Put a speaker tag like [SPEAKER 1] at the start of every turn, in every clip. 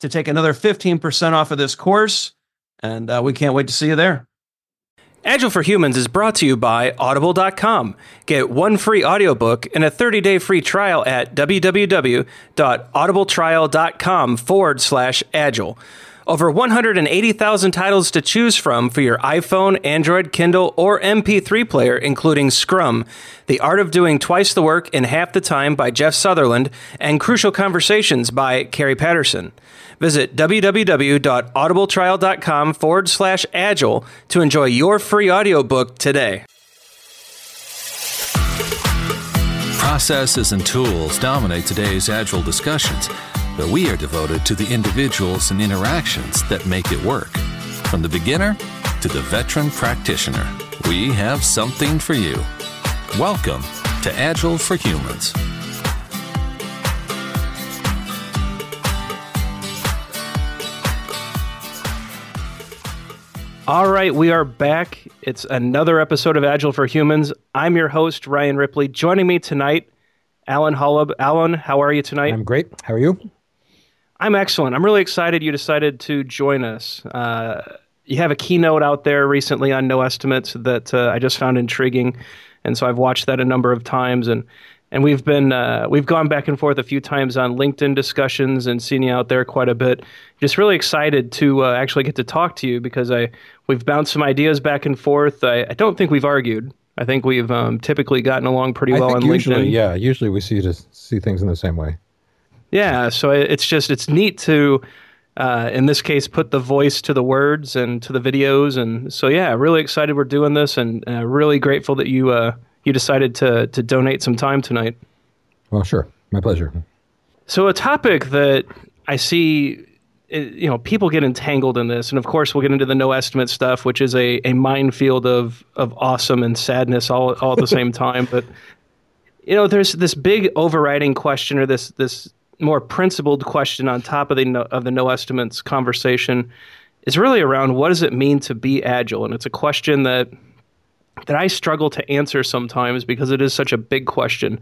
[SPEAKER 1] to take another 15% off of this course. And uh, we can't wait to see you there.
[SPEAKER 2] Agile for Humans is brought to you by Audible.com. Get one free audiobook and a 30 day free trial at www.audibletrial.com forward slash agile. Over 180,000 titles to choose from for your iPhone, Android, Kindle, or MP3 player, including Scrum, The Art of Doing Twice the Work in Half the Time by Jeff Sutherland, and Crucial Conversations by Kerry Patterson. Visit www.audibletrial.com forward slash agile to enjoy your free audiobook today.
[SPEAKER 3] Processes and tools dominate today's agile discussions but we are devoted to the individuals and interactions that make it work. From the beginner to the veteran practitioner, we have something for you. Welcome to Agile for Humans.
[SPEAKER 2] All right, we are back. It's another episode of Agile for Humans. I'm your host, Ryan Ripley. Joining me tonight, Allen Holub. Allen, how are you tonight?
[SPEAKER 4] I'm great. How are you?
[SPEAKER 2] I'm excellent. I'm really excited you decided to join us. Uh, you have a keynote out there recently on no estimates that uh, I just found intriguing, and so I've watched that a number of times, and and we've been uh, we've gone back and forth a few times on LinkedIn discussions and seen you out there quite a bit. Just really excited to uh, actually get to talk to you because I we've bounced some ideas back and forth. I, I don't think we've argued. I think we've um, typically gotten along pretty well on
[SPEAKER 4] usually,
[SPEAKER 2] LinkedIn.
[SPEAKER 4] Yeah, usually we see to see things in the same way.
[SPEAKER 2] Yeah, so it's just it's neat to uh, in this case put the voice to the words and to the videos, and so yeah, really excited we're doing this, and uh, really grateful that you uh, you decided to to donate some time tonight.
[SPEAKER 4] Well, sure, my pleasure.
[SPEAKER 2] So a topic that I see you know people get entangled in this and of course we'll get into the no estimate stuff which is a, a minefield of of awesome and sadness all all at the same time but you know there's this big overriding question or this this more principled question on top of the no, of the no estimates conversation is really around what does it mean to be agile, and it's a question that that I struggle to answer sometimes because it is such a big question.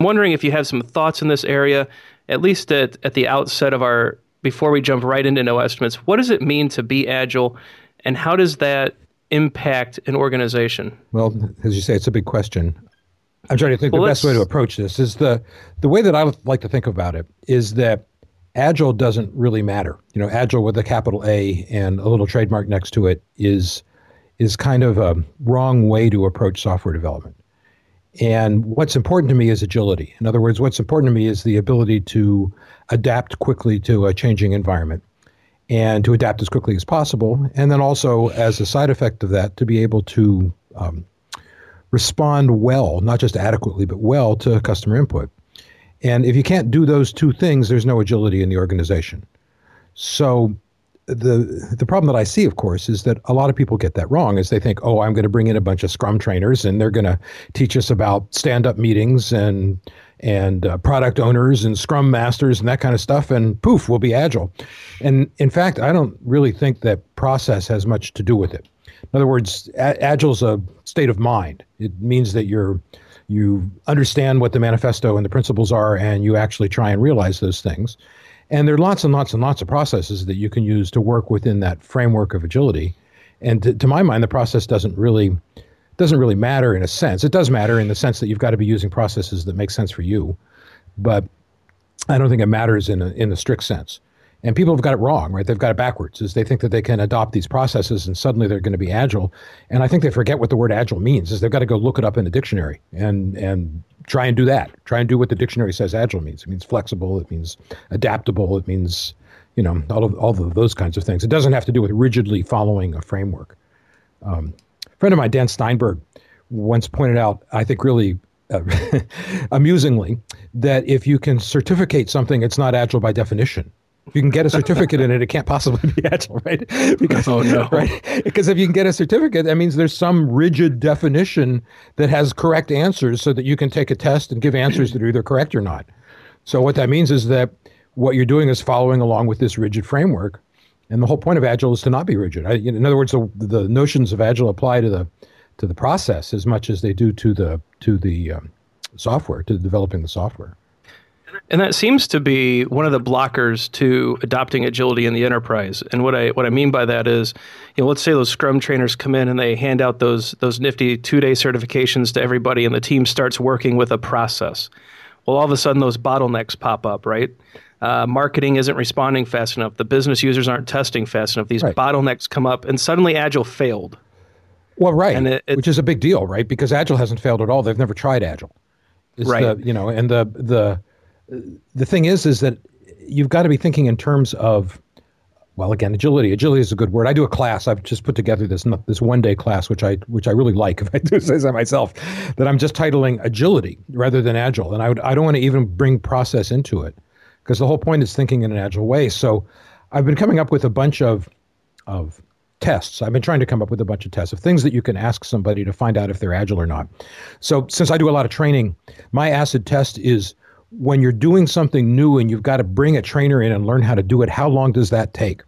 [SPEAKER 2] I'm wondering if you have some thoughts in this area, at least at at the outset of our before we jump right into no estimates. What does it mean to be agile, and how does that impact an organization?
[SPEAKER 4] Well, as you say, it's a big question. I'm trying to think well, the best way to approach this is the the way that I would like to think about it is that agile doesn't really matter. You know, agile with a capital A and a little trademark next to it is is kind of a wrong way to approach software development. And what's important to me is agility. In other words, what's important to me is the ability to adapt quickly to a changing environment and to adapt as quickly as possible. And then also, as a side effect of that, to be able to um, respond well, not just adequately, but well to customer input. And if you can't do those two things, there's no agility in the organization. So the the problem that I see, of course, is that a lot of people get that wrong. Is they think, oh, I'm going to bring in a bunch of Scrum trainers, and they're going to teach us about stand-up meetings and and uh, product owners and Scrum masters and that kind of stuff, and poof, we'll be agile. And in fact, I don't really think that process has much to do with it. In other words, a- agile's a state of mind. It means that you're you understand what the manifesto and the principles are, and you actually try and realize those things. And there are lots and lots and lots of processes that you can use to work within that framework of agility. And to, to my mind, the process doesn't really doesn't really matter in a sense. It does matter in the sense that you've got to be using processes that make sense for you, but I don't think it matters in a, in the strict sense. And people have got it wrong, right? They've got it backwards. Is they think that they can adopt these processes and suddenly they're going to be agile. And I think they forget what the word agile means. Is they've got to go look it up in the dictionary and and try and do that. Try and do what the dictionary says agile means. It means flexible. It means adaptable. It means you know all of all of those kinds of things. It doesn't have to do with rigidly following a framework. Um, a friend of mine, Dan Steinberg, once pointed out, I think really uh, amusingly, that if you can certificate something, it's not agile by definition. If you can get a certificate in it, it can't possibly be agile, right?
[SPEAKER 2] Because, oh, no.
[SPEAKER 4] right? Because if you can get a certificate, that means there's some rigid definition that has correct answers so that you can take a test and give answers that are either correct or not. So what that means is that what you're doing is following along with this rigid framework. And the whole point of agile is to not be rigid. I, in other words, the, the, notions of agile apply to the to the process as much as they do to the to the um, software, to developing the software.
[SPEAKER 2] And that seems to be one of the blockers to adopting agility in the enterprise. And what I what I mean by that is, you know, let's say those Scrum trainers come in and they hand out those those nifty two day certifications to everybody, and the team starts working with a process. Well, all of a sudden those bottlenecks pop up, right? Uh, marketing isn't responding fast enough. The business users aren't testing fast enough. These right. bottlenecks come up, and suddenly Agile failed.
[SPEAKER 4] Well, right, it, it, which is a big deal, right? Because Agile hasn't failed at all. They've never tried Agile. It's right. The, you know, and the the the thing is, is that you've got to be thinking in terms of, well, again, agility. Agility is a good word. I do a class. I've just put together this this one day class, which I which I really like. If I do say so myself, that I'm just titling agility rather than agile, and I would I don't want to even bring process into it because the whole point is thinking in an agile way. So, I've been coming up with a bunch of of tests. I've been trying to come up with a bunch of tests of things that you can ask somebody to find out if they're agile or not. So, since I do a lot of training, my acid test is when you're doing something new and you've got to bring a trainer in and learn how to do it, how long does that take?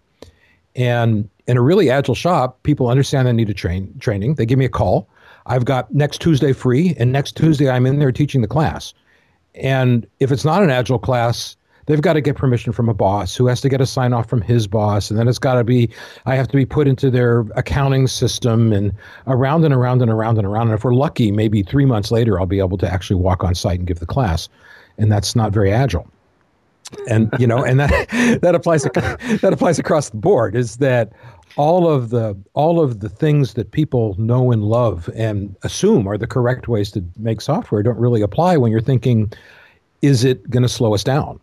[SPEAKER 4] And in a really agile shop, people understand they need a train training. They give me a call. I've got next Tuesday free, and next Tuesday I'm in there teaching the class. And if it's not an agile class, they've got to get permission from a boss who has to get a sign off from his boss and then it's got to be i have to be put into their accounting system and around and around and around and around and if we're lucky maybe three months later i'll be able to actually walk on site and give the class and that's not very agile. And you know, and that that applies that applies across the board. Is that all of the all of the things that people know and love and assume are the correct ways to make software don't really apply when you're thinking, is it going to slow us down?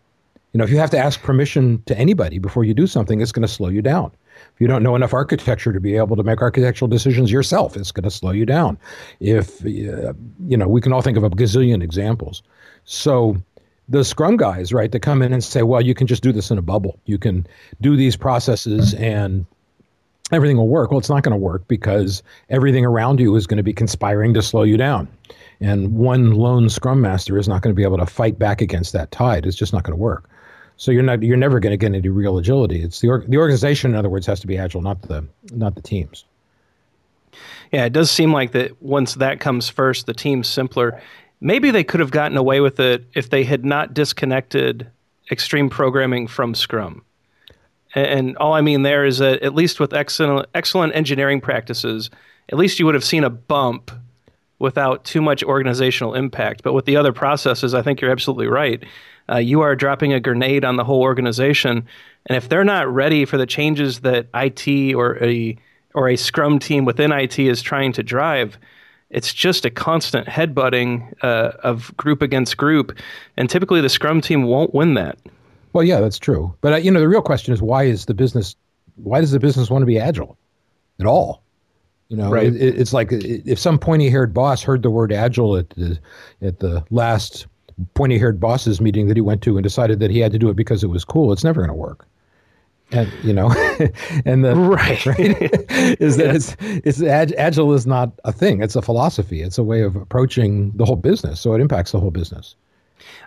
[SPEAKER 4] You know, if you have to ask permission to anybody before you do something, it's going to slow you down. If you don't know enough architecture to be able to make architectural decisions yourself, it's going to slow you down. If, uh, you know, we can all think of a gazillion examples. So the scrum guys, right, that come in and say, well, you can just do this in a bubble. You can do these processes and everything will work. Well, it's not going to work because everything around you is going to be conspiring to slow you down. And one lone scrum master is not going to be able to fight back against that tide. It's just not going to work. So you're not you're never going to get any real agility. It's the the organization, in other words, has to be agile, not the not the teams.
[SPEAKER 2] Yeah, it does seem like that once that comes first, the team's simpler maybe they could have gotten away with it if they had not disconnected extreme programming from Scrum. And all I mean there is that at least with excellent, excellent engineering practices, at least you would have seen a bump without too much organizational impact. But with the other processes, I think you're absolutely right. Uh, you are dropping a grenade on the whole organization, and if they're not ready for the changes that IT or a or a Scrum team within IT is trying to drive, it's just a constant headbutting uh, of group against group, and typically the Scrum team won't win that.
[SPEAKER 4] Well, yeah, that's true. But uh, you know, the real question is why is the business? Why does the business want to be agile at all? You know, right. it, it's like if some pointy-haired boss heard the word agile at the at the last pointy-haired bosses meeting that he went to and decided that he had to do it because it was cool. It's never going to work and you know and the
[SPEAKER 2] right, right
[SPEAKER 4] is that yeah. it's it's ag- agile is not a thing it's a philosophy it's a way of approaching the whole business so it impacts the whole business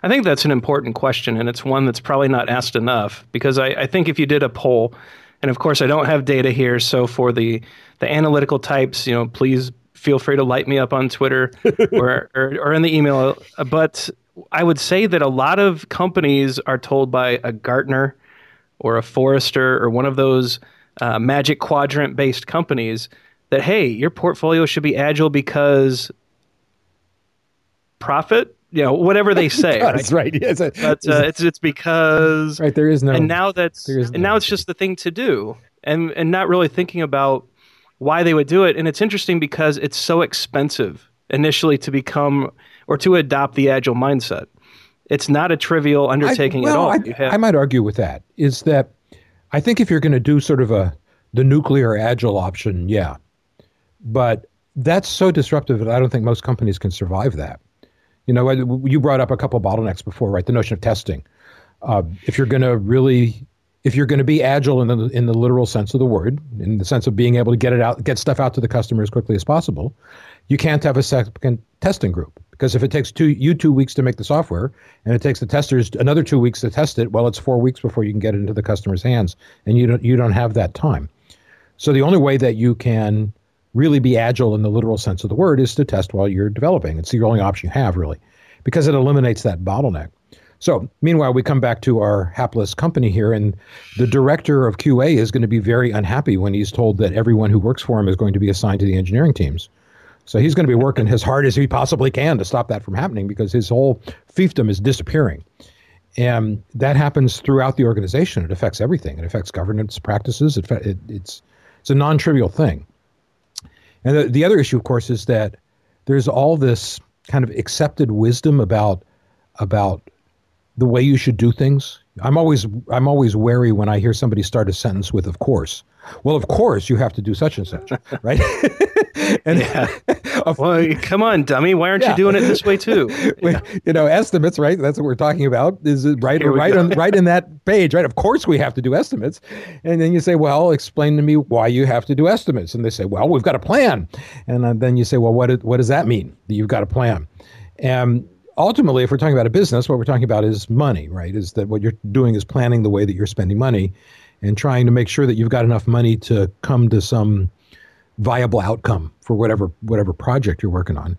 [SPEAKER 2] i think that's an important question and it's one that's probably not asked enough because i, I think if you did a poll And of course, I don't have data here. So for the the analytical types, you know, please feel free to light me up on Twitter or, or, or in the email. But I would say that a lot of companies are told by a Gartner or a Forrester or one of those uh, Magic Quadrant based companies that hey, your portfolio should be agile because profit? You know whatever they say
[SPEAKER 4] that's right, right. Yes,
[SPEAKER 2] but uh, it's it's because
[SPEAKER 4] right there is no
[SPEAKER 2] and now that's and no now it's just the thing to do and and not really thinking about why they would do it. And it's interesting because it's so expensive initially to become or to adopt the agile mindset it's not a trivial undertaking
[SPEAKER 4] I, well,
[SPEAKER 2] at all
[SPEAKER 4] I, have, I might argue with that is that I think if you're going to do sort of a the nuclear agile option yeah but that's so disruptive that I don't think most companies can survive that. You know, you brought up a couple bottlenecks before, right? The notion of testing. Uh, if you're going to really, if you're going to be agile in the in the literal sense of the word, in the sense of being able to get it out, get stuff out to the customer as quickly as possible, you can't have a second testing group because if it takes two you two weeks to make the software and it takes the testers another two weeks to test it, well, it's four weeks before you can get it into the customer's hands, and you don't you don't have that time. So the only way that you can really be agile in the literal sense of the word is to test while you're developing. It's the only option you have, really, because it eliminates that bottleneck. So, meanwhile, we come back to our hapless company here, and the director of QA is going to be very unhappy when he's told that everyone who works for him is going to be assigned to the engineering teams. So, he's going to be working as hard as he possibly can to stop that from happening because his whole fiefdom is disappearing. And that happens throughout the organization. It affects everything. It affects governance practices. It, it, it's, it's a non trivial thing. And the, the other issue, of course, is that there's all this kind of accepted wisdom about about the way you should do things. I'm always I'm always wary when I hear somebody start a sentence with "of course." Well, of course you have to do such and such, right?
[SPEAKER 2] and yeah. well, come on, dummy. Why aren't yeah. you doing it this way too?
[SPEAKER 4] Yeah. you know, estimates, right? That's what we're talking about. Is it right right on right in that page, right? Of course we have to do estimates. And then you say, "Well, explain to me why you have to do estimates." And they say, "Well, we've got a plan." And uh, then you say, "Well, what what does that mean? That you've got a plan?" And ultimately, if we're talking about a business, what we're talking about is money, right? Is that what you're doing is planning the way that you're spending money and trying to make sure that you've got enough money to come to some viable outcome for whatever whatever project you're working on.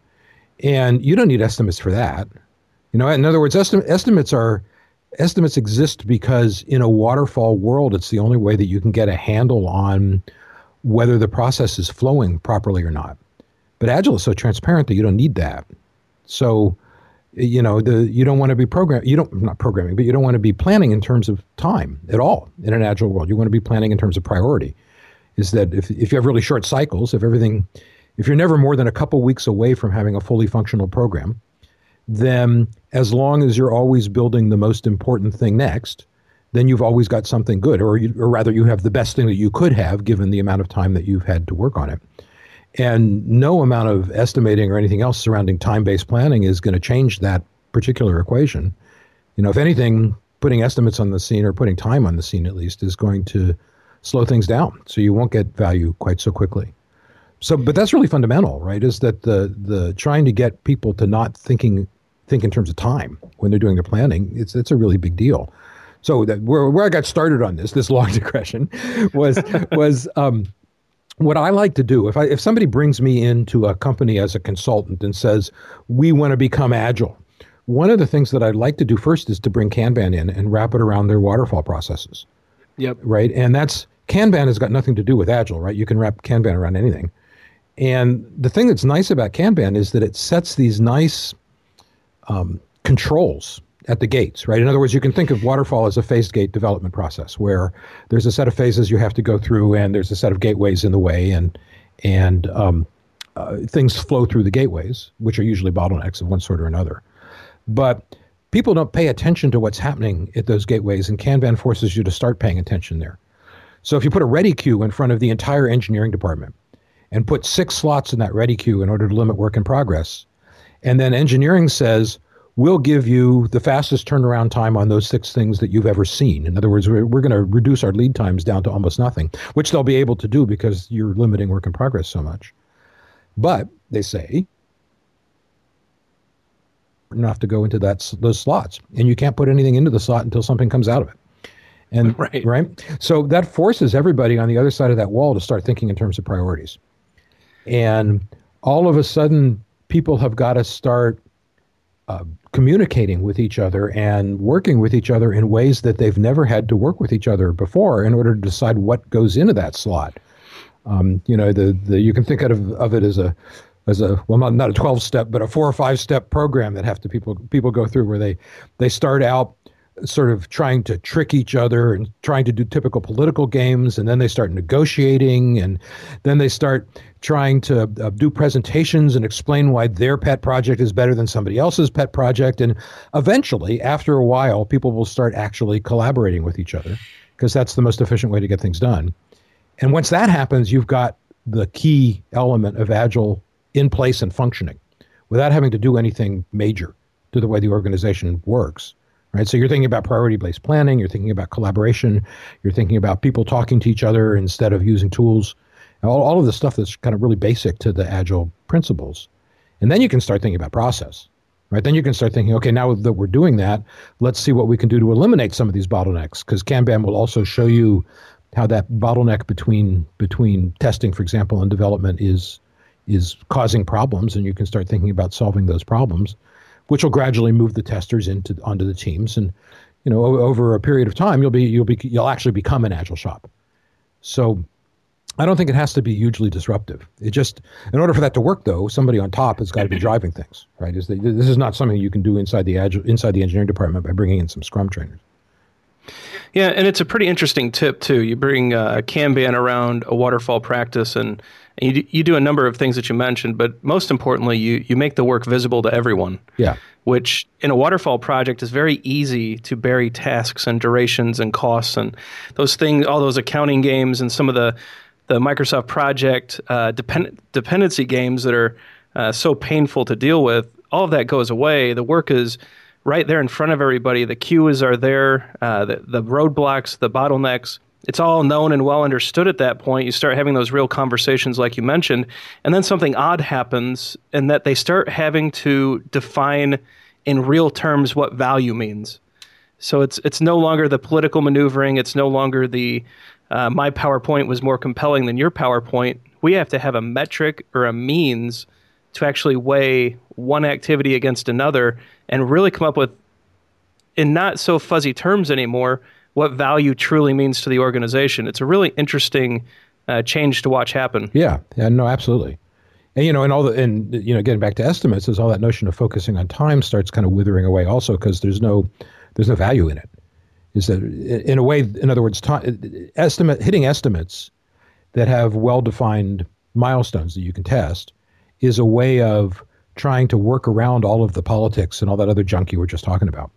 [SPEAKER 4] And you don't need estimates for that. You know, in other words, esti- estimates are estimates exist because in a waterfall world, it's the only way that you can get a handle on whether the process is flowing properly or not. But Agile is so transparent that you don't need that. So you know the you don't want to be program you don't not programming but you don't want to be planning in terms of time at all in an agile world. You want to be planning in terms of priority. Is that if, if you have really short cycles if everything if you're never more than a couple weeks away from having a fully functional program then as long as you're always building the most important thing next then you've always got something good or, you, or rather you have the best thing that you could have given the amount of time that you've had to work on it and no amount of estimating or anything else surrounding time based planning is going to change that particular equation. You know, if anything, putting estimates on the scene or putting time on the scene at least is going to slow things down. So you won't get value quite so quickly. So, but that's really fundamental, right? Is that the the trying to get people to not thinking think in terms of time when they're doing their planning? It's it's a really big deal. So that where where I got started on this this long digression was was um, what I like to do, if I if somebody brings me into a company as a consultant and says we want to become agile, one of the things that I'd like to do first is to bring Kanban in and wrap it around their waterfall processes.
[SPEAKER 2] Yep.
[SPEAKER 4] Right, and that's Kanban has got nothing to do with agile, right? You can wrap Kanban around anything. And the thing that's nice about Kanban is that it sets these nice um, controls at the gates, right? In other words, you can think of waterfall as a phased gate development process where there's a set of phases you have to go through, and there's a set of gateways in the way, and and um, uh, things flow through the gateways, which are usually bottlenecks of one sort or another. But people don't pay attention to what's happening at those gateways, and Kanban forces you to start paying attention there. So if you put a ready queue in front of the entire engineering department and put six slots in that ready queue in order to limit work in progress, and then engineering says, we'll give you the fastest turnaround time on those six things that you've ever seen. In other words, we're, we're going to reduce our lead times down to almost nothing, which they'll be able to do because you're limiting work in progress so much. But they say enough to go into that those slots, and you can't put anything into the slot until something comes out of it. And right. right. So that forces everybody on the other side of that wall to start thinking in terms of priorities. And all of a sudden, people have got to start uh, communicating with each other and working with each other in ways that they've never had to work with each other before in order to decide what goes into that slot. Um, you know, the, the you can think of, of it as a as a well not, not a 12 step but a four or five step program that have to people people go through where they they start out sort of trying to trick each other and trying to do typical political games and then they start negotiating and then they start trying to uh, do presentations and explain why their pet project is better than somebody else's pet project and eventually after a while people will start actually collaborating with each other because that's the most efficient way to get things done. And once that happens you've got the key element of agile in place and functioning without having to do anything major to the way the organization works right? So you're thinking about priority-based planning, you're thinking about collaboration, you're thinking about people talking to each other instead of using tools, all, all of the stuff that's kind of really basic to the agile principles. And then you can start thinking about process, right? Then you can start thinking, okay, now that we're doing that, let's see what we can do to eliminate some of these bottlenecks, because Kanban will also show you how that bottleneck between between testing, for example, and development is is causing problems, and you can start thinking about solving those problems which will gradually move the testers into onto the teams. And you know, over a period of time, you'll be you'll be you'll actually become an agile shop. So I don't think it has to be hugely disruptive. It just, in order for that to work, though, somebody on top has got to be driving things, right? Is the, this is not something you can do inside the agile, inside the engineering department by bringing in some Scrum trainers.
[SPEAKER 2] Yeah, and it's a pretty interesting tip too. You bring uh, Kanban around a waterfall practice, and, and you, you do a number of things that you mentioned, but most importantly, you you make the work visible to everyone.
[SPEAKER 4] Yeah.
[SPEAKER 2] Which in a waterfall project is very easy to bury tasks and durations and costs and those things, all those accounting games and some of the the Microsoft project uh, depend- dependency games that are uh, so painful to deal with. All of that goes away. The work is right there in front of everybody. The queues are there, uh, the, the roadblocks, the bottlenecks. It's all known and well understood at that point. You start having those real conversations, like you mentioned, and then something odd happens, and that they start having to define in real terms what value means. So it's it's no longer the political maneuvering. It's no longer the uh, my PowerPoint was more compelling than your PowerPoint. We have to have a metric or a means to actually weigh one activity against another and really come up with, in not so fuzzy terms anymore, what value truly means to the organization. It's a really interesting uh, change to watch happen.
[SPEAKER 4] Yeah, yeah, no, absolutely. And you know, and all the and you know, getting back to estimates, is all that notion of focusing on time starts kind of withering away also because there's no there's no value in it. Is that in a way, in other words, time, estimate hitting estimates that have well defined milestones that you can test is a way of trying to work around all of the politics and all that other junk you were just talking about.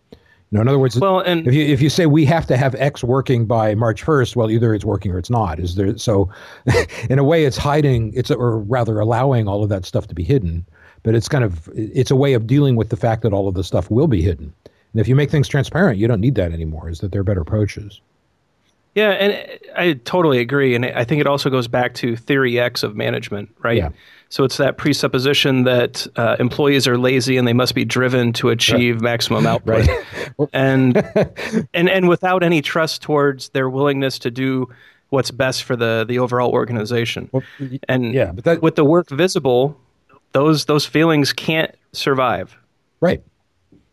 [SPEAKER 4] Know, in other words, well, and if you if you say we have to have X working by March first, well, either it's working or it's not. Is there so? in a way, it's hiding. It's or rather allowing all of that stuff to be hidden. But it's kind of it's a way of dealing with the fact that all of the stuff will be hidden. And if you make things transparent, you don't need that anymore. Is that there are better approaches?
[SPEAKER 2] Yeah, and I totally agree. And I think it also goes back to theory X of management, right? Yeah. So it's that presupposition that uh, employees are lazy and they must be driven to achieve right. maximum output, right. and and and without any trust towards their willingness to do what's best for the the overall organization. Well, and yeah, but that, with the work visible, those those feelings can't survive.
[SPEAKER 4] Right.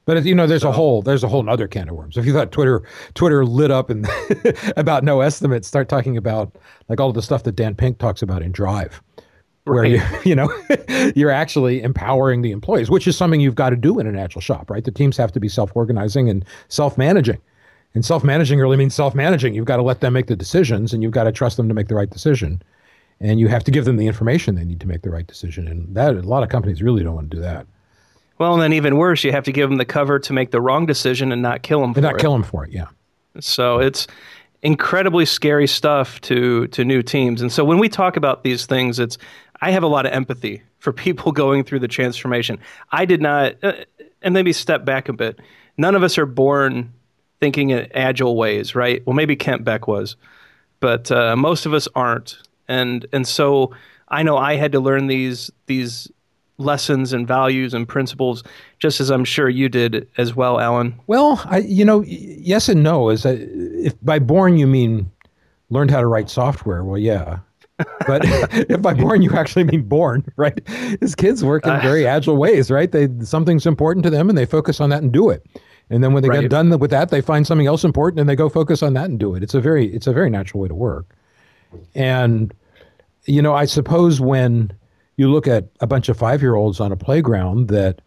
[SPEAKER 4] But you know, there's so, a whole there's a whole other can of worms. If you thought Twitter Twitter lit up and about no estimates, start talking about like all the stuff that Dan Pink talks about in Drive where right. you you know you're actually empowering the employees, which is something you've got to do in an agile shop, right? The teams have to be self-organizing and self-managing. And self-managing really means self-managing. You've got to let them make the decisions and you've got to trust them to make the right decision. And you have to give them the information they need to make the right decision. And that a lot of companies really don't want to do that.
[SPEAKER 2] Well, and then even worse, you have to give them the cover to make the wrong decision and not kill them for
[SPEAKER 4] and not
[SPEAKER 2] it.
[SPEAKER 4] kill them for it, yeah.
[SPEAKER 2] So it's incredibly scary stuff to to new teams. And so when we talk about these things, it's I have a lot of empathy for people going through the transformation. I did not, uh, and maybe step back a bit. None of us are born thinking in agile ways, right? Well, maybe Kent Beck was, but uh, most of us aren't. And and so I know I had to learn these these lessons and values and principles, just as I'm sure you did as well, Allen.
[SPEAKER 4] Well, I, you know, yes and no. Is if by born you mean learned how to write software, well, yeah. But if by born you actually mean born, right? His kids work in uh, very agile ways, right? They something's important to them and they focus on that and do it. And then when they right. get done with that, they find something else important and they go focus on that and do it. It's a very it's a very natural way to work. And you know, I suppose when you look at a bunch of five year olds on a playground that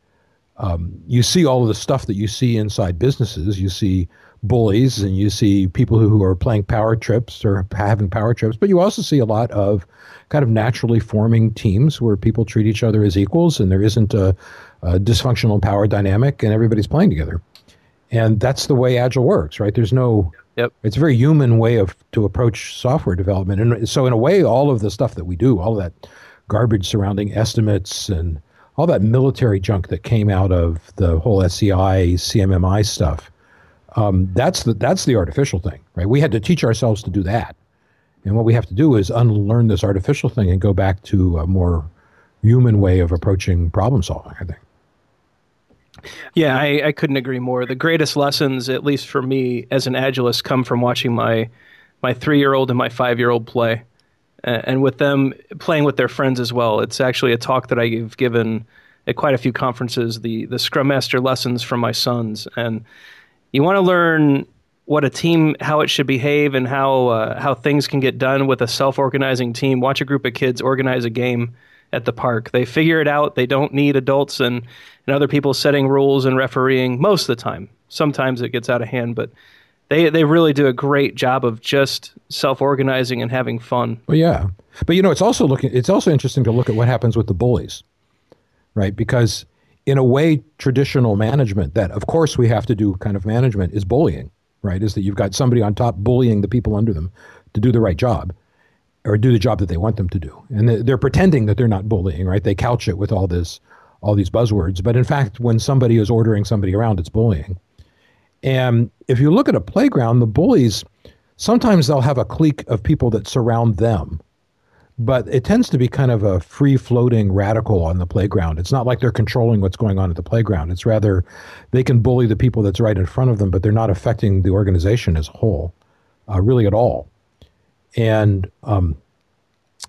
[SPEAKER 4] um, you see all of the stuff that you see inside businesses. You see bullies and you see people who are playing power trips or having power trips, but you also see a lot of kind of naturally forming teams where people treat each other as equals and there isn't a, a dysfunctional power dynamic and everybody's playing together. And that's the way Agile works, right? There's no
[SPEAKER 2] Yep.
[SPEAKER 4] It's a very human way of to approach software development. And so in a way, all of the stuff that we do, all of that garbage surrounding estimates and all that military junk that came out of the whole SEI, CMMI stuff, um, that's the that's the artificial thing, right? We had to teach ourselves to do that. And what we have to do is unlearn this artificial thing and go back to a more human way of approaching problem solving, I think.
[SPEAKER 2] Yeah, I, I couldn't agree more. The greatest lessons, at least for me as an agilist, come from watching my my three year old and my five year old play, uh, and with them playing with their friends as well. It's actually a talk that I've given at quite a few conferences. The the Scrum Master lessons from my sons, and you want to learn what a team how it should behave and how uh, how things can get done with a self organizing team. Watch a group of kids organize a game at the park. They figure it out. They don't need adults and, and other people setting rules and refereeing most of the time. Sometimes it gets out of hand, but they they really do a great job of just self organizing and having fun.
[SPEAKER 4] Well, yeah, but you know, it's also looking. It's also interesting to look at what happens with the bullies, right? Because in a way, traditional management that, of course, we have to do kind of management is bullying, right? Is that you've got somebody on top bullying the people under them to do the right job or do the job that they want them to do. And they're pretending that they're not bullying, right? They couch it with all this, all these buzzwords. But in fact, when somebody is ordering somebody around, it's bullying. And if you look at a playground, the bullies, sometimes they'll have a clique of people that surround them. But it tends to be kind of a free floating radical on the playground. It's not like they're controlling what's going on at the playground. It's rather they can bully the people that's right in front of them, but they're not affecting the organization as a whole, uh, really at all. And um,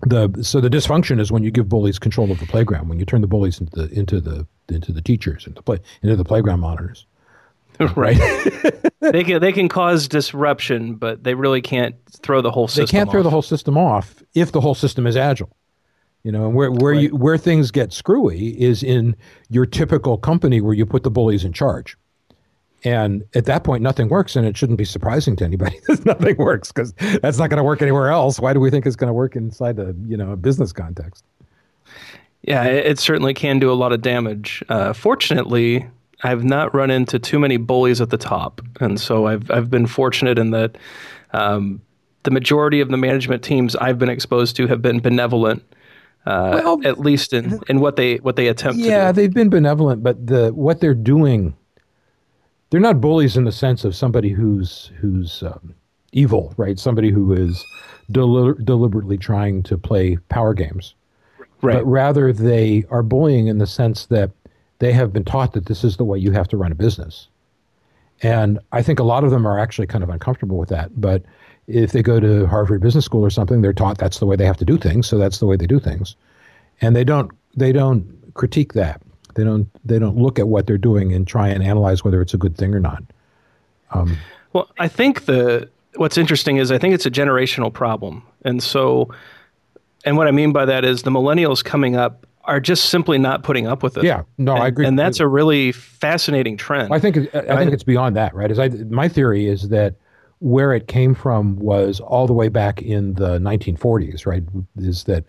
[SPEAKER 4] the so the dysfunction is when you give bullies control of the playground, when you turn the bullies into the into the into the teachers into play into the playground monitors.
[SPEAKER 2] right. they can they can cause disruption, but they really can't throw the whole system.
[SPEAKER 4] They can't
[SPEAKER 2] off.
[SPEAKER 4] throw the whole system off if the whole system is agile. You know, and where where right. you where things get screwy is in your typical company where you put the bullies in charge. And at that point, nothing works, and it shouldn't be surprising to anybody that nothing works because that's not going to work anywhere else. Why do we think it's going to work inside a you know a business context?
[SPEAKER 2] Yeah, it, it certainly can do a lot of damage. Uh, fortunately, I've not run into too many bullies at the top, and so I've I've been fortunate in that um, the majority of the management teams I've been exposed to have been benevolent. Uh, well, at least in, in what they what they attempt.
[SPEAKER 4] Yeah, they've been benevolent, but the what they're doing they're not bullies in the sense of somebody who's who's um, evil, right? Somebody who is del- deliberately trying to play power games,
[SPEAKER 2] right?
[SPEAKER 4] But rather, they are bullying in the sense that they have been taught that this is the way you have to run a business, and I think a lot of them are actually kind of uncomfortable with that. But if they go to Harvard Business School or something, they're taught that's the way they have to do things, so that's the way they do things, and they don't they don't critique that. They don't they don't look at what they're doing and try and analyze whether it's a good thing or not.
[SPEAKER 2] Um, well, I think the what's interesting is I think it's a generational problem, and so, and what I mean by that is the millennials coming up are just simply not putting up with it.
[SPEAKER 4] Yeah, no,
[SPEAKER 2] and,
[SPEAKER 4] I agree,
[SPEAKER 2] and that's a really fascinating trend.
[SPEAKER 4] I think I think it's beyond that, right? As I my theory is that where it came from was all the way back in the 1940s, right? Is that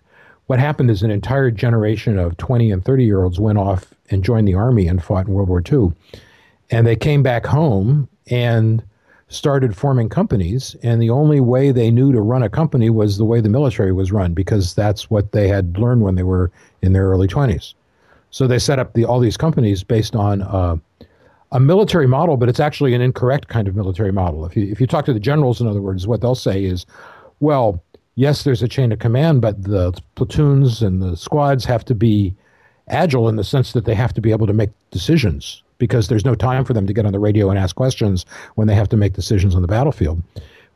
[SPEAKER 4] what happened is an entire generation of 20 and 30 year olds went off and joined the army and fought in World War II. And they came back home and started forming companies. And the only way they knew to run a company was the way the military was run, because that's what they had learned when they were in their early 20s. So they set up the, all these companies based on uh, a military model, but it's actually an incorrect kind of military model. If you, if you talk to the generals, in other words, what they'll say is, well, yes, there's a chain of command, but the platoons and the squads have to be agile in the sense that they have to be able to make decisions because there's no time for them to get on the radio and ask questions when they have to make decisions on the battlefield.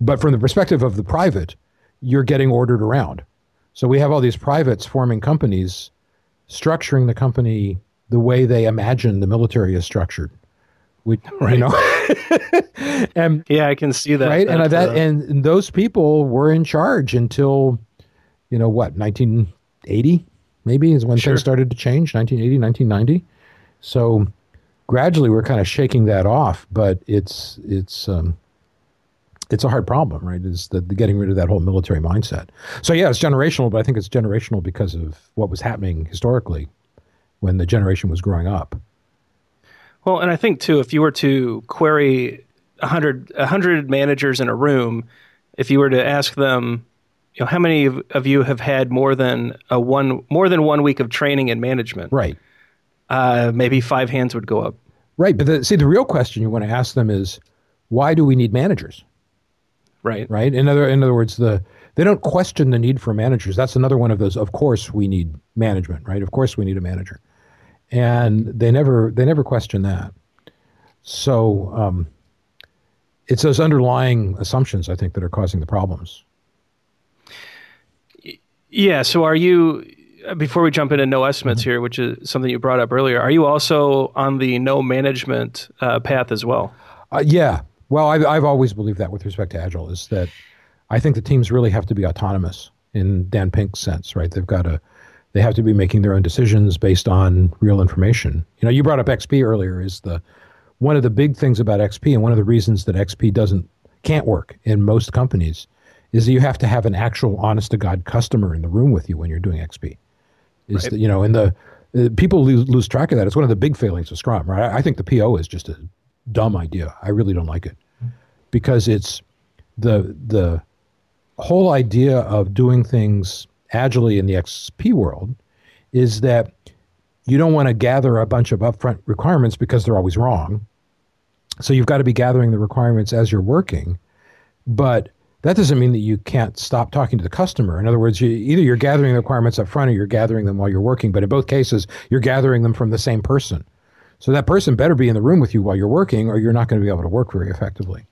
[SPEAKER 4] But from the perspective of the private, you're getting ordered around. So we have all these privates forming companies, structuring the company the way they imagine the military is structured. We, right. you know,
[SPEAKER 2] and yeah, I can see that.
[SPEAKER 4] Right, and that, uh, and, and those people were in charge until, you know, what 1980 maybe is when sure. things started to change. 1980, 1990. So gradually, we're kind of shaking that off, but it's it's um, it's a hard problem, right? Is the, the, getting rid of that whole military mindset. So yeah, it's generational, but I think it's generational because of what was happening historically when the generation was growing up.
[SPEAKER 2] Well, and I think too, if you were to query a 100, a 100 managers in a room, if you were to ask them, you know, how many of, of you have had more than a one more than one week of training in management?
[SPEAKER 4] Right.
[SPEAKER 2] Uh, maybe five hands would go up.
[SPEAKER 4] Right, but the, see, the real question you want to ask them is, why do we need managers?
[SPEAKER 2] Right.
[SPEAKER 4] Right. In other in other words, the they don't question the need for managers. That's another one of those. Of course, we need management. Right. Of course, we need a manager, and they never they never question that. So um, it's those underlying assumptions I think that are causing the problems.
[SPEAKER 2] Yeah. So are you? Before we jump into no estimates mm-hmm. here, which is something you brought up earlier, are you also on the no management uh, path as well?
[SPEAKER 4] Uh, yeah, well, I've, I've always believed that with respect to Agile is that I think the teams really have to be autonomous in Dan Pink's sense, right? They've got to, they have to be making their own decisions based on real information. You know, you brought up XP earlier. Is the one of the big things about XP, and one of the reasons that XP doesn't can't work in most companies, is that you have to have an actual, honest to god customer in the room with you when you're doing XP. Is right. the, you know, and the uh, people lose, lose track of that. It's one of the big failings of Scrum, right? I, I think the PO is just a dumb idea. I really don't like it because it's the the whole idea of doing things agilely in the XP world is that you don't want to gather a bunch of upfront requirements because they're always wrong. So you've got to be gathering the requirements as you're working, but that doesn't mean that you can't stop talking to the customer. In other words, you, either you're gathering the requirements up front or you're gathering them while you're working, but in both cases, you're gathering them from the same person. So that person better be in the room with you while you're working, or you're not going to be able to work very effectively.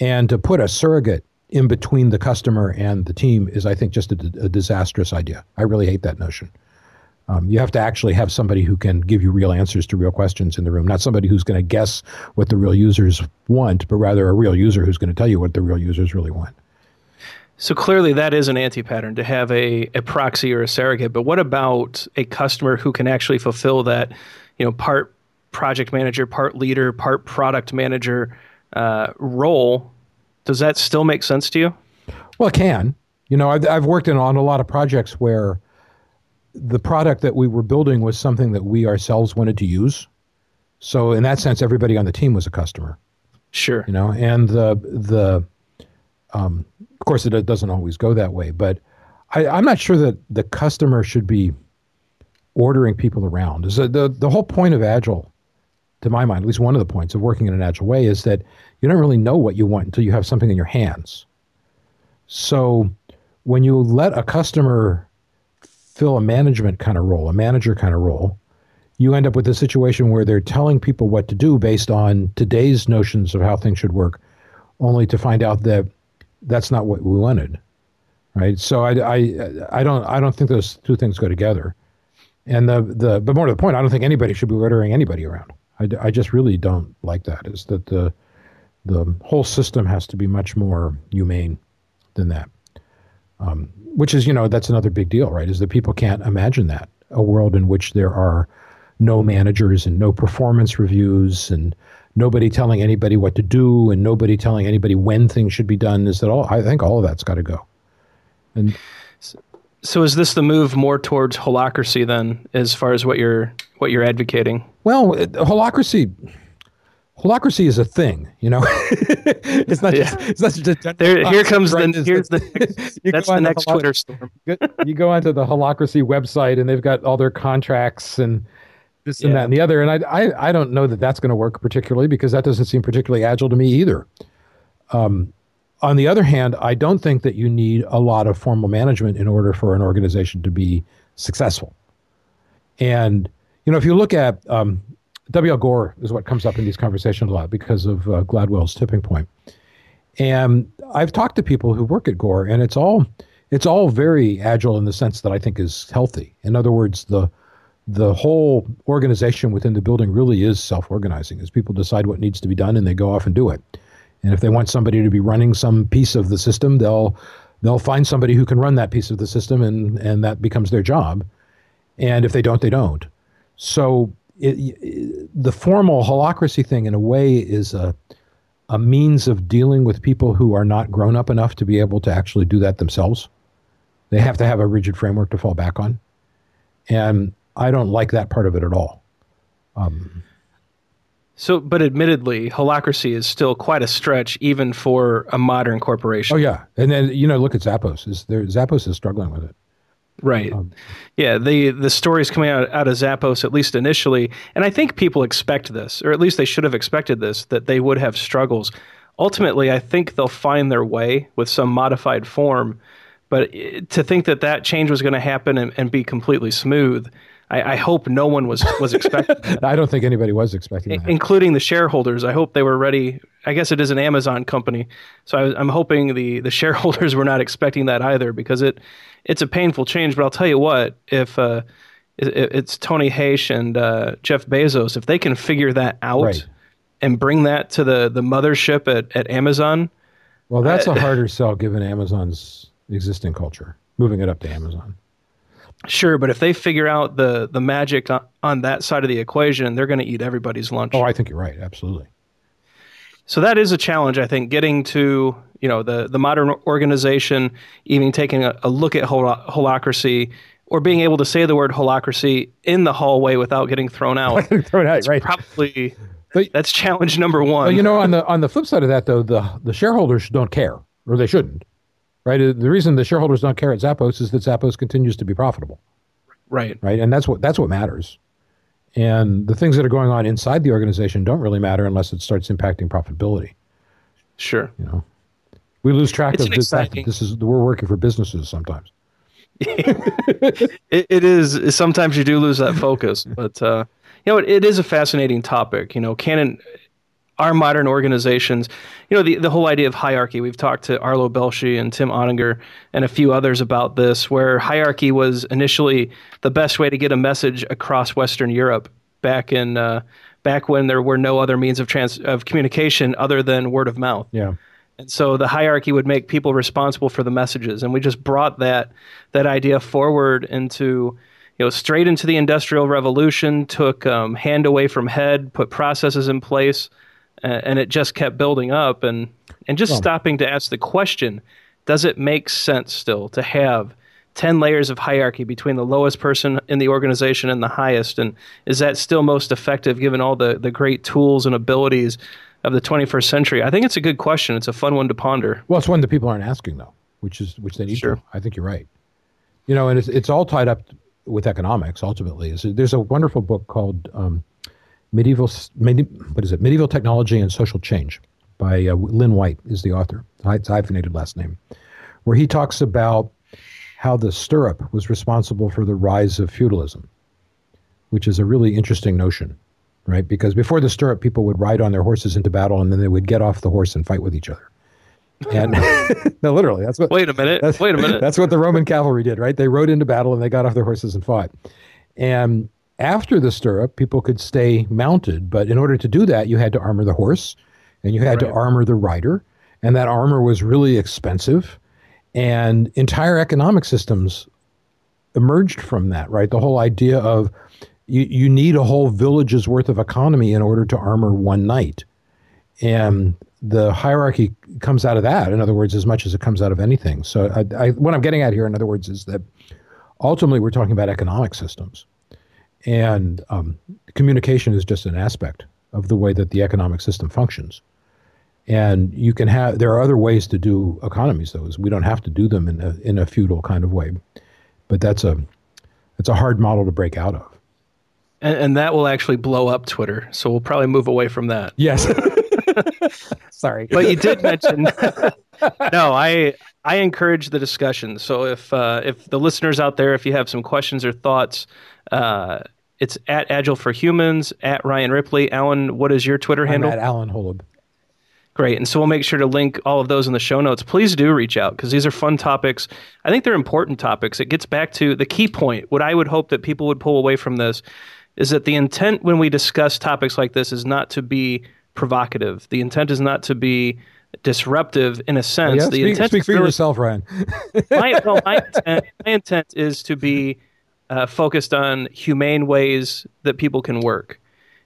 [SPEAKER 4] And to put a surrogate in between the customer and the team is, I think, just a, a disastrous idea. I really hate that notion. Um, you have to actually have somebody who can give you real answers to real questions in the room, not somebody who's going to guess what the real users want, but rather a real user who's going to tell you what the real users really want.
[SPEAKER 2] So clearly, that is an anti pattern to have a, a proxy or a surrogate. But what about a customer who can actually fulfill that, you know, part project manager, part leader, part product manager uh, role, does that still make sense to you?
[SPEAKER 4] Well, it can. You know, I've, I've worked in, on a lot of projects where the product that we were building was something that we ourselves wanted to use. So in that sense, everybody on the team was a customer.
[SPEAKER 2] Sure.
[SPEAKER 4] You know, and the the um, of course it doesn't always go that way, but I, I'm not sure that the customer should be ordering people around. Is the the whole point of agile to my mind, at least one of the points of working in an agile way is that you don't really know what you want until you have something in your hands. So when you let a customer fill a management kind of role, a manager kind of role, you end up with a situation where they're telling people what to do based on today's notions of how things should work, only to find out that that's not what we wanted. Right. So I, I, I don't I don't think those two things go together. And the, the but more to the point, I don't think anybody should be ordering anybody around. I, I just really don't like that. Is that the the whole system has to be much more humane than that. Um, which is, you know, that's another big deal, right? Is that people can't imagine that a world in which there are no managers and no performance reviews and nobody telling anybody what to do and nobody telling anybody when things should be done. Is that all? I think all of that's got to go. And
[SPEAKER 2] so, is this the move more towards holacracy then, as far as what you're what you're advocating?
[SPEAKER 4] Well, holocracy holocracy is a thing, you know. it's not just it's not just a
[SPEAKER 2] there, here comes right? the here's the next, that's the next Twitter storm.
[SPEAKER 4] you go onto the holocracy website and they've got all their contracts and this yeah. and that and the other. And I I, I don't know that that's going to work particularly because that doesn't seem particularly agile to me either. Um, on the other hand, I don't think that you need a lot of formal management in order for an organization to be successful. And you know, if you look at um, W.L. Gore is what comes up in these conversations a lot because of uh, Gladwell's tipping point. And I've talked to people who work at Gore, and it's all it's all very agile in the sense that I think is healthy. In other words, the the whole organization within the building really is self-organizing as people decide what needs to be done and they go off and do it. And if they want somebody to be running some piece of the system, they'll they'll find somebody who can run that piece of the system and and that becomes their job. And if they don't, they don't. So it, it, the formal holacracy thing in a way is a a means of dealing with people who are not grown up enough to be able to actually do that themselves. They have to have a rigid framework to fall back on. And I don't like that part of it at all. Um,
[SPEAKER 2] so, but admittedly, holacracy is still quite a stretch, even for a modern corporation.
[SPEAKER 4] Oh yeah, and then you know, look at Zappos. Is there Zappos is struggling with it.
[SPEAKER 2] Right. Um, yeah. The the stories coming out out of Zappos, at least initially, and I think people expect this, or at least they should have expected this, that they would have struggles. Ultimately, I think they'll find their way with some modified form. But to think that that change was going to happen and, and be completely smooth I, I hope no one was was expecting.
[SPEAKER 4] I don't think anybody was expecting that,
[SPEAKER 2] including the shareholders. I hope they were ready. I guess it is an Amazon company, so I, am hoping the the shareholders were not expecting that either because it it's a painful change. But I'll tell you what, if uh, it, it's Tony Hsieh and uh, Jeff Bezos, if they can figure that out right. and bring that to the the mothership at at Amazon.
[SPEAKER 4] Well, that's uh, a harder sell given Amazon's existing culture. Moving it up to Amazon.
[SPEAKER 2] Sure, but if they figure out the the magic on, on that side of the equation, they're going to eat everybody's lunch.
[SPEAKER 4] Oh, I think you're right. Absolutely.
[SPEAKER 2] So that is a challenge, I think, getting to you know the the modern organization, even taking a, a look at hol- holacracy or being able to say the word holacracy in the hallway without getting thrown out. thrown out, right? Probably but, that's challenge number one.
[SPEAKER 4] Well, you know, on the on the flip side of that, though, the the shareholders don't care, or they shouldn't right? Uh, the reason the shareholders don't care at Zappos is that Zappos continues to be profitable.
[SPEAKER 2] Right.
[SPEAKER 4] Right. And that's what that's what matters. And the things that are going on inside the organization don't really matter unless it starts impacting profitability.
[SPEAKER 2] Sure.
[SPEAKER 4] You know, we lose track it's of the fact that this is we're working for businesses sometimes.
[SPEAKER 2] it, it is sometimes you do lose that focus, but uh, you know it, it is a fascinating topic. You know, Canon our modern organizations, you know, the, the whole idea of hierarchy. We've talked to Arlo Belshee and Tim Ottinger and a few others about this, where hierarchy was initially the best way to get a message across Western Europe back in uh, back when there were no other means of trans of communication other than word of mouth.
[SPEAKER 4] Yeah.
[SPEAKER 2] And so the hierarchy would make people responsible for the messages, and we just brought that that idea forward into you know straight into the industrial revolution. Took um, hand away from head, put processes in place and it just kept building up and and just stopping to ask the question does it make sense still to have 10 layers of hierarchy between the lowest person in the organization and the highest? And is that still most effective given all the the great tools and abilities of the 21st century? I think it's a good question. It's a fun one to ponder.
[SPEAKER 4] Well it's one that people aren't asking though which is which they need sure. to. I think you're right. You know and it's, it's all tied up with economics ultimately. Is there's a wonderful book called um, medieval what is it? Medieval technology and social change by uh, lynn white is the author. It's hyphenated last name. Where he talks about how the stirrup was responsible for the rise of feudalism which is a really interesting notion right? Because before the stirrup people would ride on their horses into battle and then they would get off the horse and fight with each other. And no literally that's what
[SPEAKER 2] wait a minute wait a minute.
[SPEAKER 4] that's what the roman cavalry did right? They rode into battle and they got off their horses and fought. And after the stirrup, people could stay mounted, but in order to do that, you had to armor the horse and you had right. to armor the rider, and that armor was really expensive. And entire economic systems emerged from that, right? The whole idea of you, you need a whole village's worth of economy in order to armor one knight. And the hierarchy comes out of that, in other words, as much as it comes out of anything. So, I, I, what I'm getting at here, in other words, is that ultimately we're talking about economic systems. And um, communication is just an aspect of the way that the economic system functions. And you can have there are other ways to do economies, though. We don't have to do them in a in a feudal kind of way, but that's a it's a hard model to break out of.
[SPEAKER 2] And, and that will actually blow up Twitter, so we'll probably move away from that.
[SPEAKER 4] Yes. Sorry,
[SPEAKER 2] but you did mention. no, I I encourage the discussion. So if uh, if the listeners out there, if you have some questions or thoughts, uh, it's at Agile for Humans, at Ryan Ripley. Allen, what is your Twitter
[SPEAKER 4] I'm
[SPEAKER 2] handle?
[SPEAKER 4] At Allen Holub.
[SPEAKER 2] Great. And so we'll make sure to link all of those in the show notes. Please do reach out because these are fun topics. I think they're important topics. It gets back to the key point. What I would hope that people would pull away from this is that the intent when we discuss topics like this is not to be provocative. The intent is not to be disruptive in a sense.
[SPEAKER 4] Yeah,
[SPEAKER 2] the
[SPEAKER 4] speak,
[SPEAKER 2] intent
[SPEAKER 4] speak for really, yourself, Ryan.
[SPEAKER 2] my, well, my, intent, my intent is to be uh, focused on humane ways that people can work,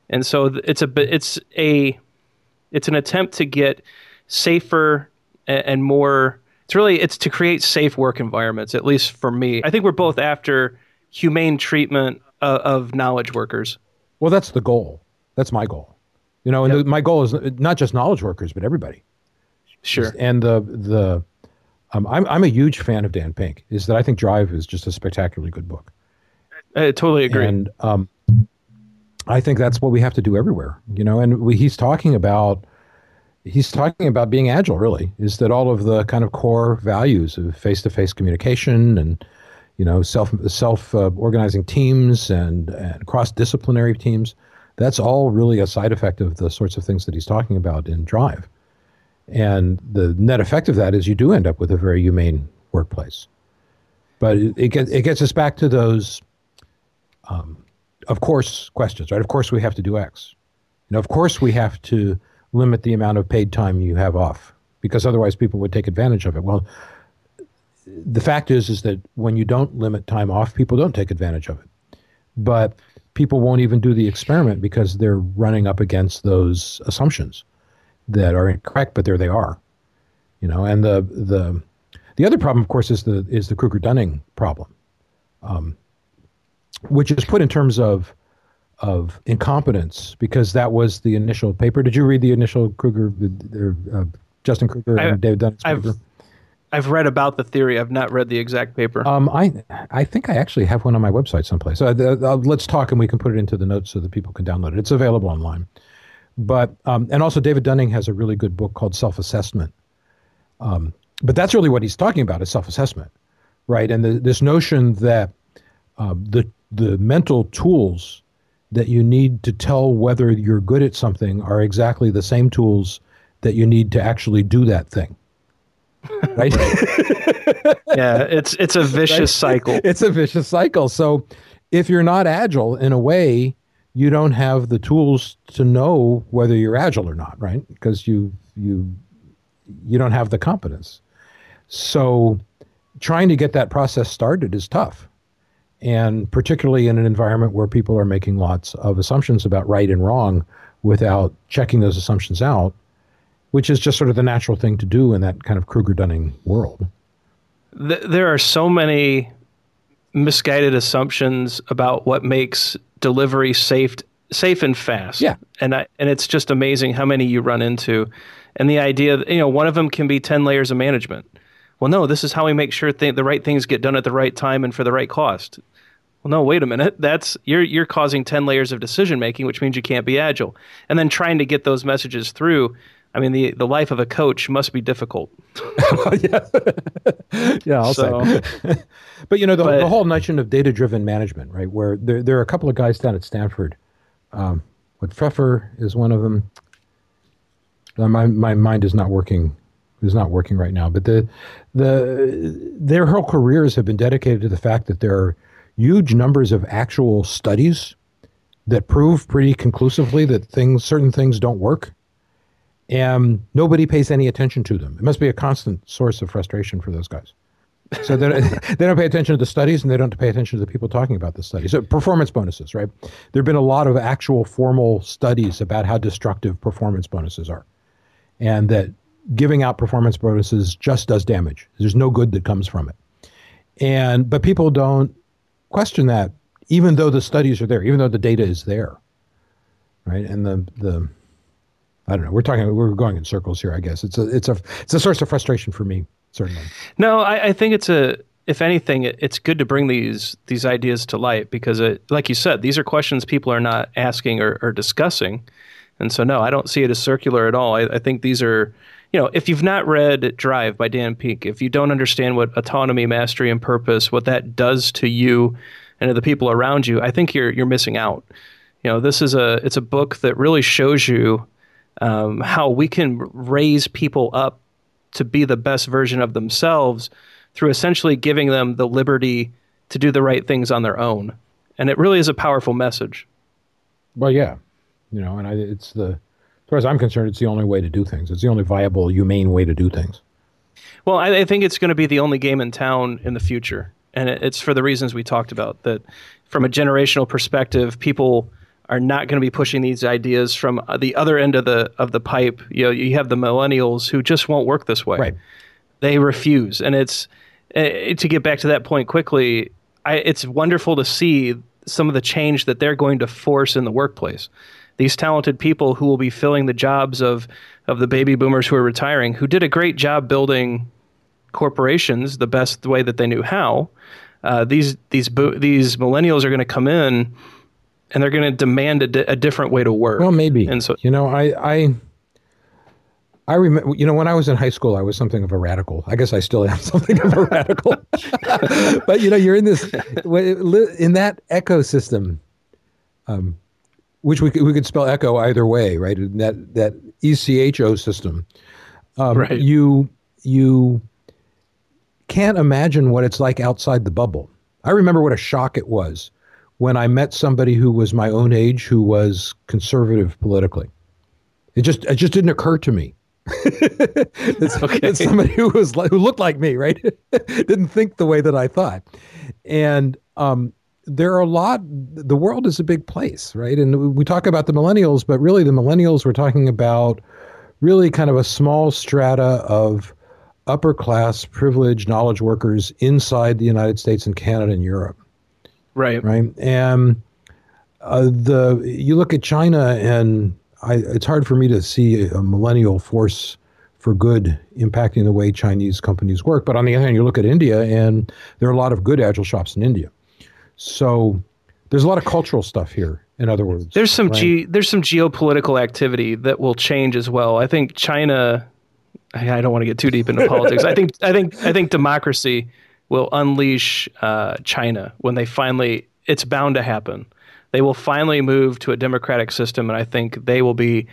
[SPEAKER 2] and so it's a it's a it's an attempt to get safer and more. It's really it's to create safe work environments. At least for me, I think we're both after humane treatment of, of knowledge workers.
[SPEAKER 4] Well, that's the goal. That's my goal. You know, and yep. the, my goal is not just knowledge workers, but everybody.
[SPEAKER 2] Sure.
[SPEAKER 4] And the the um, I'm I'm a huge fan of Dan Pink. Is that I think Drive is just a spectacularly good book.
[SPEAKER 2] I totally agree.
[SPEAKER 4] And um, I think that's what we have to do everywhere, you know. And we, he's talking about he's talking about being agile. Really, is that all of the kind of core values of face to face communication and you know self self uh, organizing teams and, and cross disciplinary teams. That's all really a side effect of the sorts of things that he's talking about in Drive. And the net effect of that is you do end up with a very humane workplace. But it, it, gets, it gets us back to those um, of course questions, right? Of course we have to do X. You know, of course we have to limit the amount of paid time you have off because otherwise people would take advantage of it. Well, the fact is is that when you don't limit time off, people don't take advantage of it. But people won't even do the experiment because they're running up against those assumptions that are incorrect, but there they are. You know, and the the the other problem, of course, is the is the Kruger Dunning problem. Um, which is put in terms of of incompetence because that was the initial paper. Did you read the initial Kruger, uh, Justin Kruger and David Dunning's paper?
[SPEAKER 2] I've, I've read about the theory. I've not read the exact paper.
[SPEAKER 4] Um, I I think I actually have one on my website someplace. Uh, uh, let's talk and we can put it into the notes so that people can download it. It's available online. But um, and also David Dunning has a really good book called Self Assessment. Um, but that's really what he's talking about is self assessment, right? And the, this notion that uh, the the mental tools that you need to tell whether you're good at something are exactly the same tools that you need to actually do that thing. Right?
[SPEAKER 2] yeah, it's it's a vicious right? cycle.
[SPEAKER 4] It's a vicious cycle. So if you're not agile in a way, you don't have the tools to know whether you're agile or not, right? Because you you you don't have the competence. So trying to get that process started is tough and particularly in an environment where people are making lots of assumptions about right and wrong without checking those assumptions out, which is just sort of the natural thing to do in that kind of Kruger Dunning world.
[SPEAKER 2] There are so many misguided assumptions about what makes delivery safe safe and fast.
[SPEAKER 4] Yeah.
[SPEAKER 2] And I, and it's just amazing how many you run into. And the idea that, you know, one of them can be 10 layers of management. Well, no, this is how we make sure th- the right things get done at the right time and for the right cost well no wait a minute that's you're you're causing 10 layers of decision making which means you can't be agile and then trying to get those messages through i mean the the life of a coach must be difficult.
[SPEAKER 4] Yeah. Yeah i'll so, say but you know the, but, the whole notion of data driven management right where there, there are a couple of guys down at stanford um, what pfeffer is one of them. Uh, my, my mind is not working is not working right now but the the their whole careers have been dedicated to the fact that there are huge numbers of actual studies that prove pretty conclusively that things certain things don't work and nobody pays any attention to them. It must be a constant source of frustration for those guys. So they, they don't pay attention to the studies and they don't pay attention to the people talking about the studies. So performance bonuses right? There have been a lot of actual formal studies about how destructive performance bonuses are and that giving out performance bonuses just does damage. There's no good that comes from it. And but people don't question that, even though the studies are there, even though the data is there, right? And the the I don't know. We're talking. We're going in circles here. I guess it's a it's a it's a source of frustration for me certainly.
[SPEAKER 2] No, I, I think it's a. If anything, it, it's good to bring these these ideas to light because, it, like you said, these are questions people are not asking or, or discussing, and so no, I don't see it as circular at all. I, I think these are you know, if you've not read Drive by Dan Pink, if you don't understand what autonomy, mastery, and purpose, what that does to you and to the people around you, I think you're you're missing out. You know, this is a it's a book that really shows you um, how we can raise people up to be the best version of themselves through essentially giving them the liberty to do the right things on their own. And it really is a powerful message.
[SPEAKER 4] Well, yeah, you know, and I, it's the, as far as I'm concerned, it's the only way to do things. It's the only viable, humane way to do things.
[SPEAKER 2] Well, I, I think it's going to be the only game in town in the future, and it, it's for the reasons we talked about. That, from a generational perspective, people are not going to be pushing these ideas from the other end of the of the pipe. You know, you have the millennials who just won't work this way.
[SPEAKER 4] Right.
[SPEAKER 2] They refuse, and it's uh, to get back to that point quickly. I, it's wonderful to see some of the change that they're going to force in the workplace. These talented people who will be filling the jobs of of the baby boomers who are retiring, who did a great job building corporations the best way that they knew how. Uh, these these bo- these millennials are going to come in and they're going to demand a, di- a, different way to work.
[SPEAKER 4] Well, maybe. And so, you know, I, I, I remember, you know, when I was in high school, I was something of a radical. I guess I still am something of a radical. but you know, you're in this, in that ecosystem, um, which we could, we could spell echo either way, right? In that that ECHO system, um, right. You you can't imagine what it's like outside the bubble. I remember what a shock it was when I met somebody who was my own age who was conservative politically. It just it just didn't occur to me. it's, okay. it's somebody who was who looked like me, right? didn't think the way that I thought, and um, there are a lot. The world is a big place, right? And we talk about the millennials, but really the millennials we're talking about really kind of a small strata of upper class, privileged knowledge workers inside the United States and Canada and Europe.
[SPEAKER 2] Right.
[SPEAKER 4] Right. And uh, the you look at China, and I, it's hard for me to see a millennial force for good impacting the way Chinese companies work. But on the other hand, you look at India, and there are a lot of good agile shops in India. So there's a lot of cultural stuff here. In other words,
[SPEAKER 2] there's some right? ge- there's some geopolitical activity that will change as well. I think China. I don't want to get too deep into politics. I think I think I think democracy will unleash uh, China when they finally, it's bound to happen. They will finally move to a democratic system, and I think they will be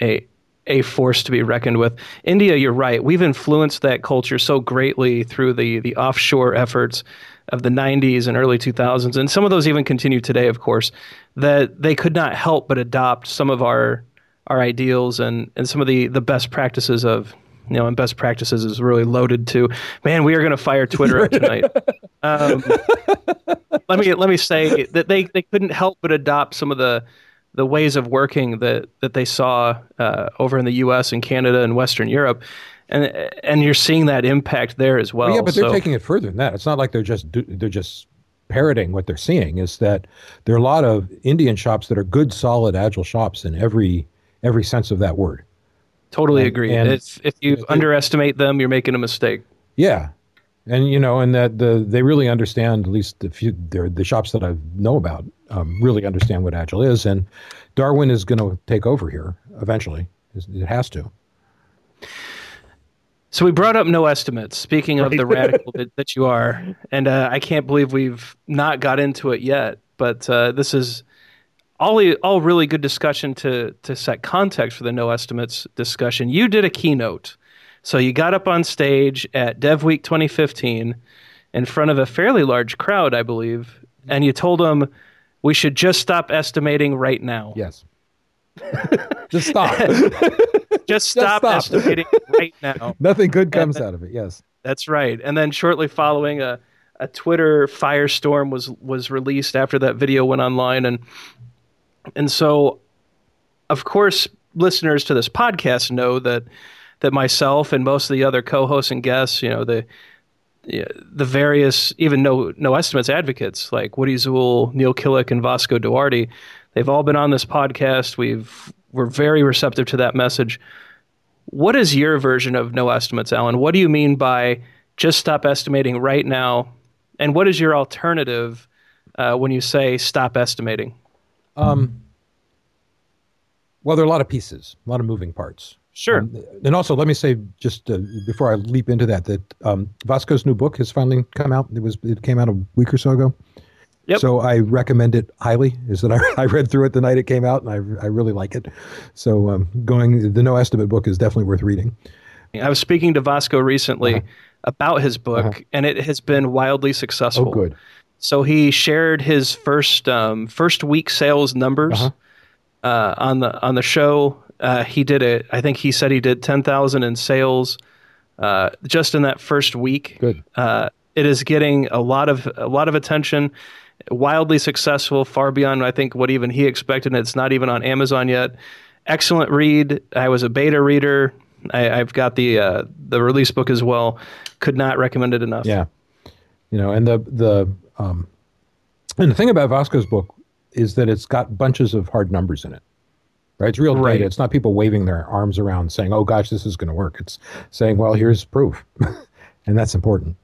[SPEAKER 2] a a force to be reckoned with. India, you're right. We've influenced that culture so greatly through the the offshore efforts of the 90s and early 2000s, and some of those even continue today, of course. That they could not help but adopt some of our our ideals and and some of the the best practices of you know, and best practices is really loaded to. Man, we are going to fire Twitter up tonight. Um, let me let me say that they, they couldn't help but adopt some of the the ways of working that that they saw uh, over in the U.S. and Canada and Western Europe, and and you're seeing that impact there as well. well
[SPEAKER 4] yeah, but they're taking it further than that. It's not like they're just they're just parroting what they're seeing. Is that there are a lot of Indian shops that are good, solid, agile shops in every every sense of that word.
[SPEAKER 2] Totally and, agree. And if if you it, underestimate them, you're making a mistake.
[SPEAKER 4] Yeah, and you know, and that the they really understand. At least the few the shops that I know about um, really understand what agile is, and Darwin is going to take over here eventually. It has to.
[SPEAKER 2] So we brought up no estimates. Speaking of right. the radical that, that, you are, and uh, I can't believe we've not got into it yet. But uh, this is all all really good discussion to to set context for the no estimates discussion. You did a keynote, so you got up on stage at Dev Week 2015 in front of a fairly large crowd, I believe, and you told them we should just stop estimating right now.
[SPEAKER 4] Yes. just stop.
[SPEAKER 2] just stop, stop. estimating right now.
[SPEAKER 4] Nothing good comes out of it. Yes.
[SPEAKER 2] That's right. And then shortly following a a Twitter firestorm was was released after that video went online and and so, of course, listeners to this podcast know that that myself and most of the other co-hosts and guests, you know, the the various even no no estimates advocates like Woody Zuill, Neil Killick, and Vasco Duarte, they've all been on this podcast. We've we're very receptive to that message. What is your version of no estimates, Allen? What do you mean by just stop estimating right now? And what is your alternative uh, when you say stop estimating?
[SPEAKER 4] Um, well, there are a lot of pieces, a lot of moving parts.
[SPEAKER 2] Sure. Um,
[SPEAKER 4] and also, let me say just uh, before I leap into that that um, Vasco's new book has finally come out. It was it came out a week or so ago, Yep. So I recommend it highly. Is that I, I read through it the night it came out, and I, I really like it. So um, going the No Estimate book is definitely worth reading.
[SPEAKER 2] I was speaking to Vasco recently uh-huh. about his book, uh-huh. and it has been wildly successful.
[SPEAKER 4] Oh, good.
[SPEAKER 2] So he shared his first um, first week sales numbers uh-huh. uh, on the on the show. Uh, he did it. I think he said he did ten thousand in sales uh, just in that first week.
[SPEAKER 4] Good.
[SPEAKER 2] Uh, it is getting a lot of a lot of attention. Wildly successful, far beyond I think what even he expected. It's not even on Amazon yet. Excellent read. I was a beta reader. I, have got the uh, the release book as well. Could not recommend it enough.
[SPEAKER 4] Yeah, you know, and the the um, and the thing about Vasco's book is that it's got bunches of hard numbers in it. Right, it's real right. data. It's not people waving their arms around saying, "Oh gosh, this is going to work." It's saying, "Well, here's proof," and that's important.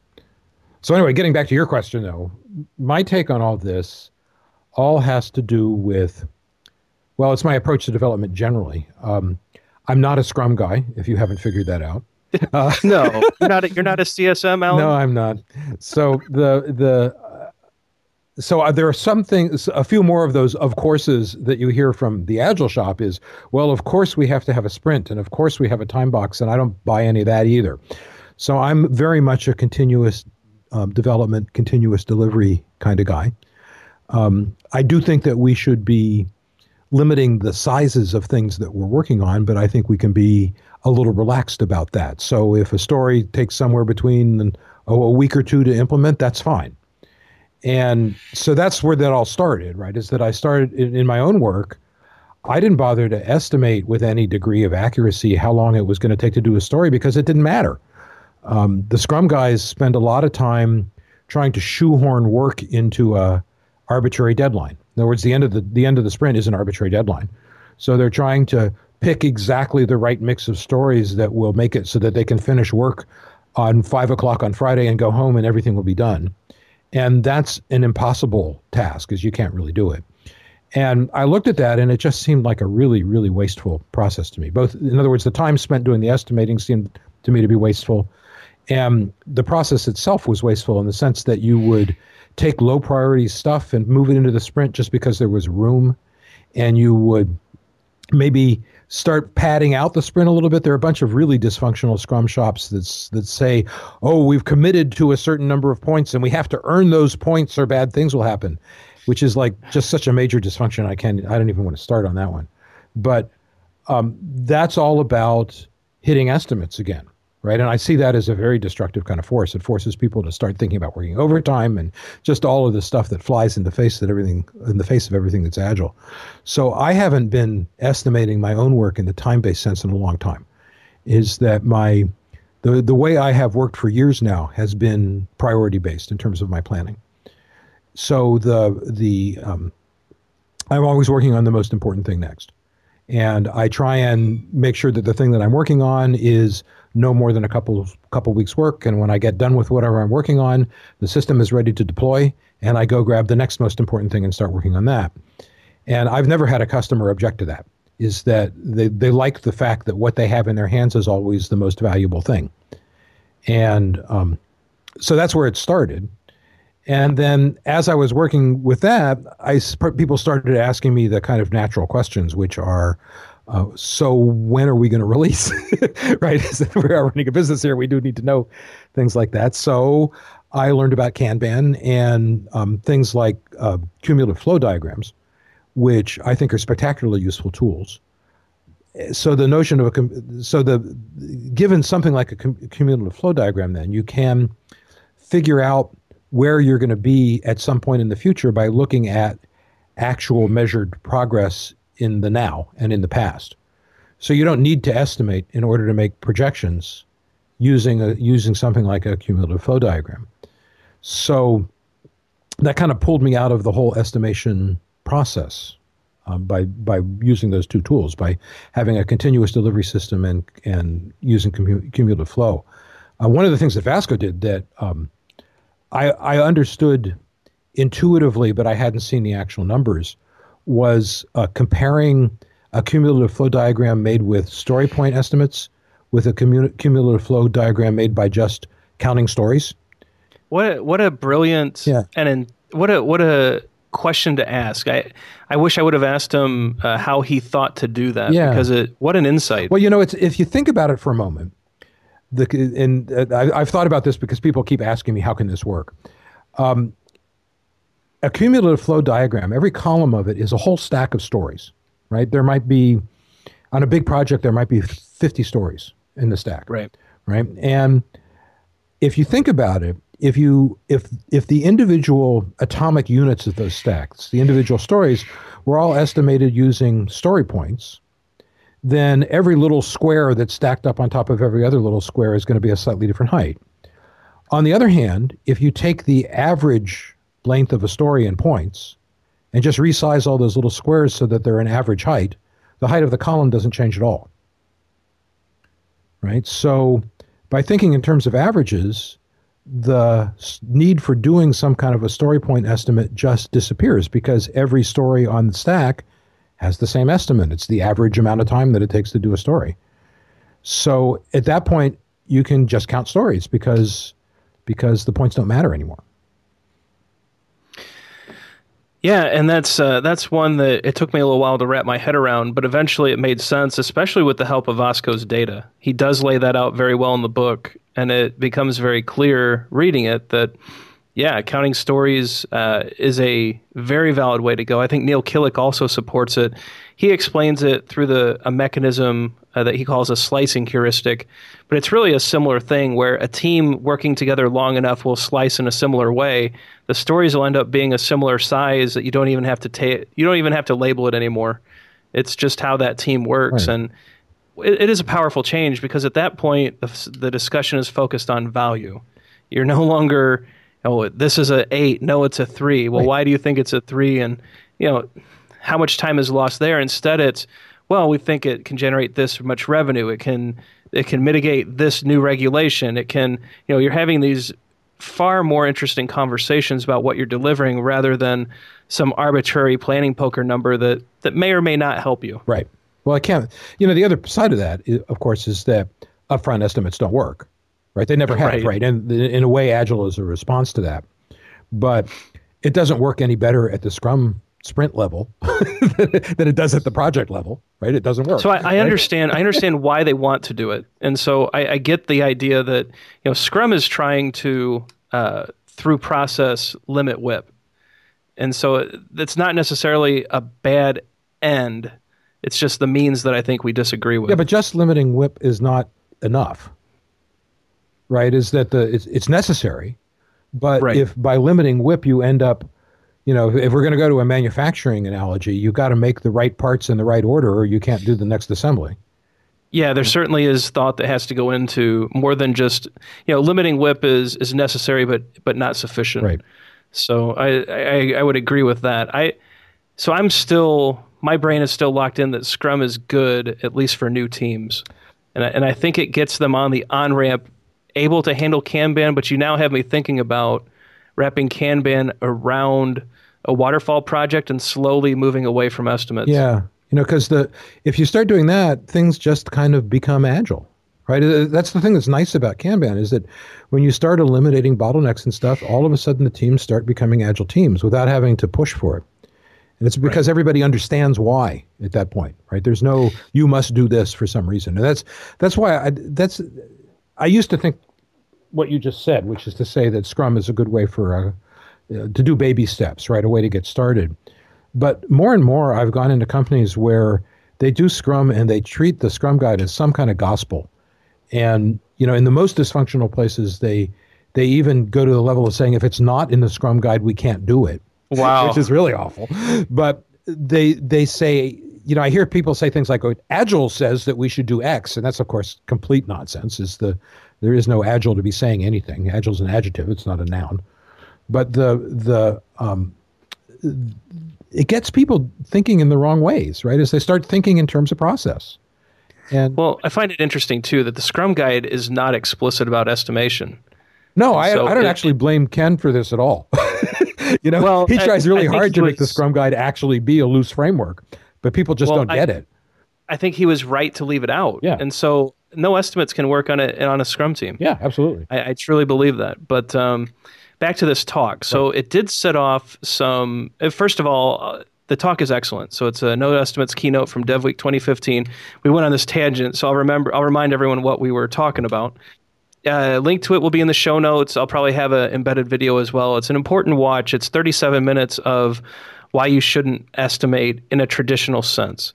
[SPEAKER 4] So anyway, getting back to your question though, my take on all this all has to do with, well, it's my approach to development generally. Um, I'm not a Scrum guy, if you haven't figured that out.
[SPEAKER 2] Uh, no, you're not. A, you're not a CSM, Allen.
[SPEAKER 4] No, I'm not. So the the so uh, there are some things, a few more of those of courses that you hear from the Agile shop is, well, of course we have to have a sprint, and of course we have a time box, and I don't buy any of that either. So I'm very much a continuous um, development, continuous delivery kind of guy. Um, I do think that we should be limiting the sizes of things that we're working on, but I think we can be a little relaxed about that. So if a story takes somewhere between oh, a week or two to implement, that's fine. And so that's where that all started, right? Is that I started in, in my own work. I didn't bother to estimate with any degree of accuracy how long it was going to take to do a story because it didn't matter. Um, the Scrum guys spend a lot of time trying to shoehorn work into a arbitrary deadline. In other words, the end of the the end of the sprint is an arbitrary deadline. So they're trying to pick exactly the right mix of stories that will make it so that they can finish work on five o'clock on Friday and go home and everything will be done. And that's an impossible task because you can't really do it. And I looked at that and it just seemed like a really, really wasteful process to me. Both, in other words, the time spent doing the estimating seemed to me to be wasteful. And the process itself was wasteful in the sense that you would take low priority stuff and move it into the sprint just because there was room. And you would maybe start padding out the sprint a little bit. There are a bunch of really dysfunctional Scrum shops that's, that say, oh, we've committed to a certain number of points and we have to earn those points or bad things will happen, which is like just such a major dysfunction. I can't, I don't even want to start on that one. But um, that's all about hitting estimates again right? And I see that as a very destructive kind of force. It forces people to start thinking about working overtime and just all of the stuff that flies in the face that everything in the face of everything that's agile. So I haven't been estimating my own work in the time-based sense in a long time. Is that my the the way I have worked for years now has been priority based in terms of my planning. So the the um, I'm always working on the most important thing next. And I try and make sure that the thing that I'm working on is no more than a couple couple weeks work. And when i get done with whatever i'm working on the system is ready to deploy and i go grab the next most important thing and start working on that. And i've never had a customer object to that is that they, they like the fact that what they have in their hands is always the most valuable thing. And um, so that's where it started and then as i was working with that i people started asking me the kind of natural questions which are uh, so when are we going to release? right? we are running a business here. We do need to know things like that. So I learned about Kanban and um, things like uh, cumulative flow diagrams, which I think are spectacularly useful tools. So the notion of a so the given something like a cumulative flow diagram, then you can figure out where you're going to be at some point in the future by looking at actual measured progress in the now and in the past. So you don't need to estimate in order to make projections using a, using something like a cumulative flow diagram. So that kind of pulled me out of the whole estimation process um, by by using those two tools, by having a continuous delivery system and and using cumulative flow. Uh, one of the things that Vasco did that um, I I understood intuitively, but I hadn't seen the actual numbers, was uh, comparing a cumulative flow diagram made with story point estimates with a cumulative flow diagram made by just counting stories.
[SPEAKER 2] What what a brilliant yeah. and what a what a question to ask. I I wish I would have asked him uh, how he thought to do that. Yeah. Because it what an insight.
[SPEAKER 4] Well, you know, it's if you think about it for a moment. The and uh, I, have thought about this because people keep asking me how can this work. Um, a cumulative flow diagram. Every column of it is a whole stack of stories. Right. There might be on a big project there might be 50 stories in the stack.
[SPEAKER 2] Right.
[SPEAKER 4] Right. And if you think about it, if you if if the individual atomic units of those stacks, the individual stories, were all estimated using story points, then every little square that's stacked up on top of every other little square is going to be a slightly different height. On the other hand, if you take the average length of a story in points and just resize all those little squares so that they're an average height, the height of the column doesn't change at all. Right? So by thinking in terms of averages, the need for doing some kind of a story point estimate just disappears because every story on the stack has the same estimate. It's the average amount of time that it takes to do a story. So at that point, you can just count stories because because the points don't matter anymore.
[SPEAKER 2] Yeah, and that's uh, that's one that it took me a little while to wrap my head around, but eventually it made sense, especially with the help of Vasco's data. He does lay that out very well in the book, and it becomes very clear reading it that yeah, counting stories uh, is a very valid way to go. I think Neil Killick also supports it. He explains it through the a mechanism uh, that he calls a slicing heuristic, but it's really a similar thing where a team working together long enough will slice in a similar way. The stories will end up being a similar size that you don't even have to ta- you don't even have to label it anymore. It's just how that team works, right. and it, it is a powerful change because at that point the, the discussion is focused on value. You're no longer oh this is a eight, no it's a three. Well, right. why do you think it's a three? And you know how much time is lost there. Instead, it's well, we think it can generate this much revenue. It can it can mitigate this new regulation. It can, you know, you're having these far more interesting conversations about what you're delivering rather than some arbitrary planning poker number that that may or may not help you.
[SPEAKER 4] Right. Well, I can't. You know, the other side of that, is, of course, is that upfront estimates don't work. Right. They never have. Right. right? And in a way, Agile is a response to that. But it doesn't work any better at the Scrum sprint level than it does at the project level, right? It doesn't work.
[SPEAKER 2] So I, I right? understand. I understand why they want to do it, and so I, I, get the idea that you know Scrum is trying to uh, through process limit WIP, and so it's not necessarily a bad end. It's just the means that I think we disagree with.
[SPEAKER 4] Yeah, but just limiting WIP is not enough, right? Is that the it's, it's necessary, but right. if by limiting WIP you end up you know, if we're going to go to a manufacturing analogy, you've got to make the right parts in the right order, or you can't do the next assembly.
[SPEAKER 2] Yeah, there certainly is thought that has to go into more than just you know limiting WIP is is necessary, but but not sufficient.
[SPEAKER 4] Right.
[SPEAKER 2] So I, I I would agree with that. I so I'm still my brain is still locked in that Scrum is good at least for new teams, and I, and I think it gets them on the on ramp, able to handle Kanban. But you now have me thinking about wrapping Kanban around a waterfall project and slowly moving away from estimates.
[SPEAKER 4] Yeah, you know, because the if you start doing that, things just kind of become agile, right? Uh, that's the thing that's nice about Kanban is that when you start eliminating bottlenecks and stuff, all of a sudden the teams start becoming agile teams without having to push for it. And it's because right. everybody understands why at that point, right? There's no you must do this for some reason, and that's that's why I that's I used to think what you just said, which is to say that Scrum is a good way for uh, uh, to do baby steps, right? A way to get started. But more and more, I've gone into companies where they do Scrum and they treat the Scrum guide as some kind of gospel. And you know, in the most dysfunctional places, they they even go to the level of saying if it's not in the Scrum guide, we can't do it.
[SPEAKER 2] Wow,
[SPEAKER 4] which is really awful. But they they say you know, I hear people say things like, oh, "Agile says that we should do X," and that's of course complete nonsense. Is the there is no agile to be saying anything. Agile is an adjective; it's not a noun. But the the um, it gets people thinking in the wrong ways, right? As they start thinking in terms of process.
[SPEAKER 2] And well, I find it interesting too that the Scrum Guide is not explicit about estimation.
[SPEAKER 4] No, I, so I don't it, actually blame Ken for this at all. you know, well, he tries really hard to was, make the Scrum Guide actually be a loose framework, but people just well, don't get it.
[SPEAKER 2] I think he was right to leave it out.
[SPEAKER 4] Yeah.
[SPEAKER 2] And so no estimates can work on a on a Scrum team.
[SPEAKER 4] Yeah, absolutely.
[SPEAKER 2] I, I truly believe that. But um, back to this talk. So right. it did set off some. Uh, first of all, uh, the talk is excellent. So it's a No Estimates keynote from DevWeek 2015. We went on this tangent, so I'll remember. I'll remind everyone what we were talking about. Uh, link to it will be in the show notes. I'll probably have an embedded video as well. It's an important watch. It's 37 minutes of why you shouldn't estimate in a traditional sense.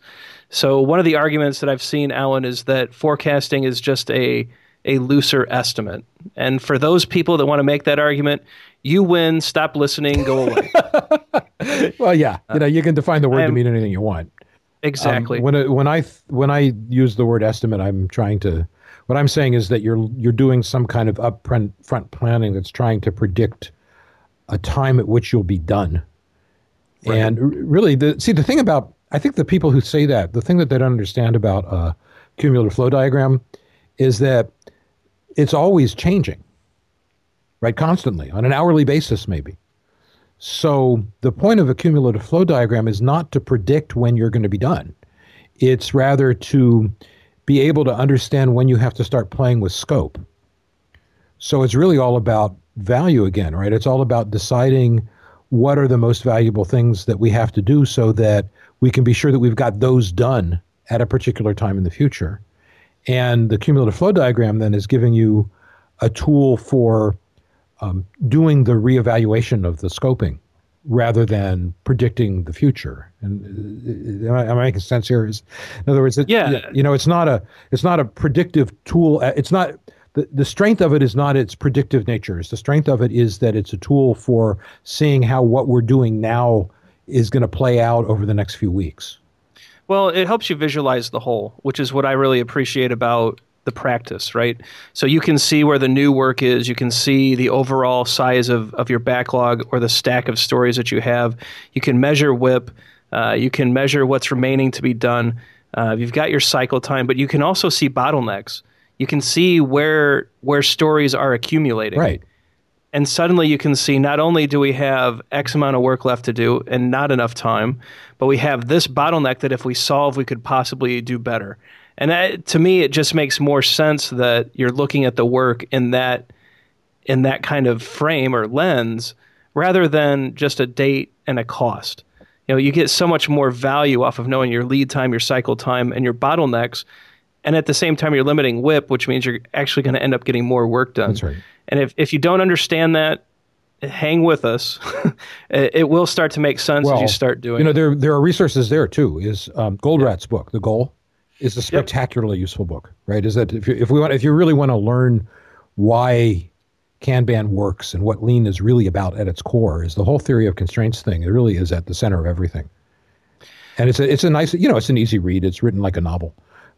[SPEAKER 2] So one of the arguments that I've seen, Allen, is that forecasting is just a a looser estimate. And for those people that want to make that argument, you win. Stop listening. Go away.
[SPEAKER 4] well, yeah, you know, you can define the word to mean anything you want.
[SPEAKER 2] Exactly.
[SPEAKER 4] Um, when when I when I use the word estimate, I'm trying to. What I'm saying is that you're you're doing some kind of upfront front planning that's trying to predict a time at which you'll be done. Right. And really, the see the thing about I think the people who say that the thing that they don't understand about a cumulative flow diagram is that it's always changing, right? Constantly on an hourly basis, maybe. So the point of a cumulative flow diagram is not to predict when you're going to be done. It's rather to be able to understand when you have to start playing with scope. So it's really all about value again, right? It's all about deciding what are the most valuable things that we have to do so that we can be sure that we've got those done at a particular time in the future. And the cumulative flow diagram then is giving you a tool for um, doing the reevaluation of the scoping rather than predicting the future. And uh, am I, am I making sense here? Is in other words, it,
[SPEAKER 2] yeah,
[SPEAKER 4] you know, it's not a it's not a predictive tool. Uh, it's not the, the strength of it is not its predictive nature. It's the strength of it is that it's a tool for seeing how what we're doing now is going to play out over the next few weeks.
[SPEAKER 2] Well, it helps you visualize the whole, which is what I really appreciate about the practice, right? So you can see where the new work is, you can see the overall size of, of your backlog or the stack of stories that you have. You can measure WIP, uh, you can measure what's remaining to be done. Uh, you've got your cycle time, but you can also see bottlenecks. You can see where where stories are accumulating.
[SPEAKER 4] Right
[SPEAKER 2] and suddenly you can see not only do we have X amount of work left to do and not enough time, but we have this bottleneck that if we solve, we could possibly do better. And that, to me, it just makes more sense that you're looking at the work in that in that kind of frame or lens rather than just a date and a cost. You know, you get so much more value off of knowing your lead time, your cycle time, and your bottlenecks. And at the same time, you're limiting WIP, which means you're actually going to end up getting more work done.
[SPEAKER 4] That's right.
[SPEAKER 2] And if, if you don't understand that, hang with us. it will start to make sense well, as you start doing.
[SPEAKER 4] You know, there there are resources there too. Is um, Goldratt's book, The Goal, is a spectacularly yep. useful book. Right? Is that if you, if we want if you really want to learn why Kanban works and what Lean is really about at its core is the whole theory of constraints thing. It really is at the center of everything. And it's a it's a nice you know it's an easy read. It's written like a novel,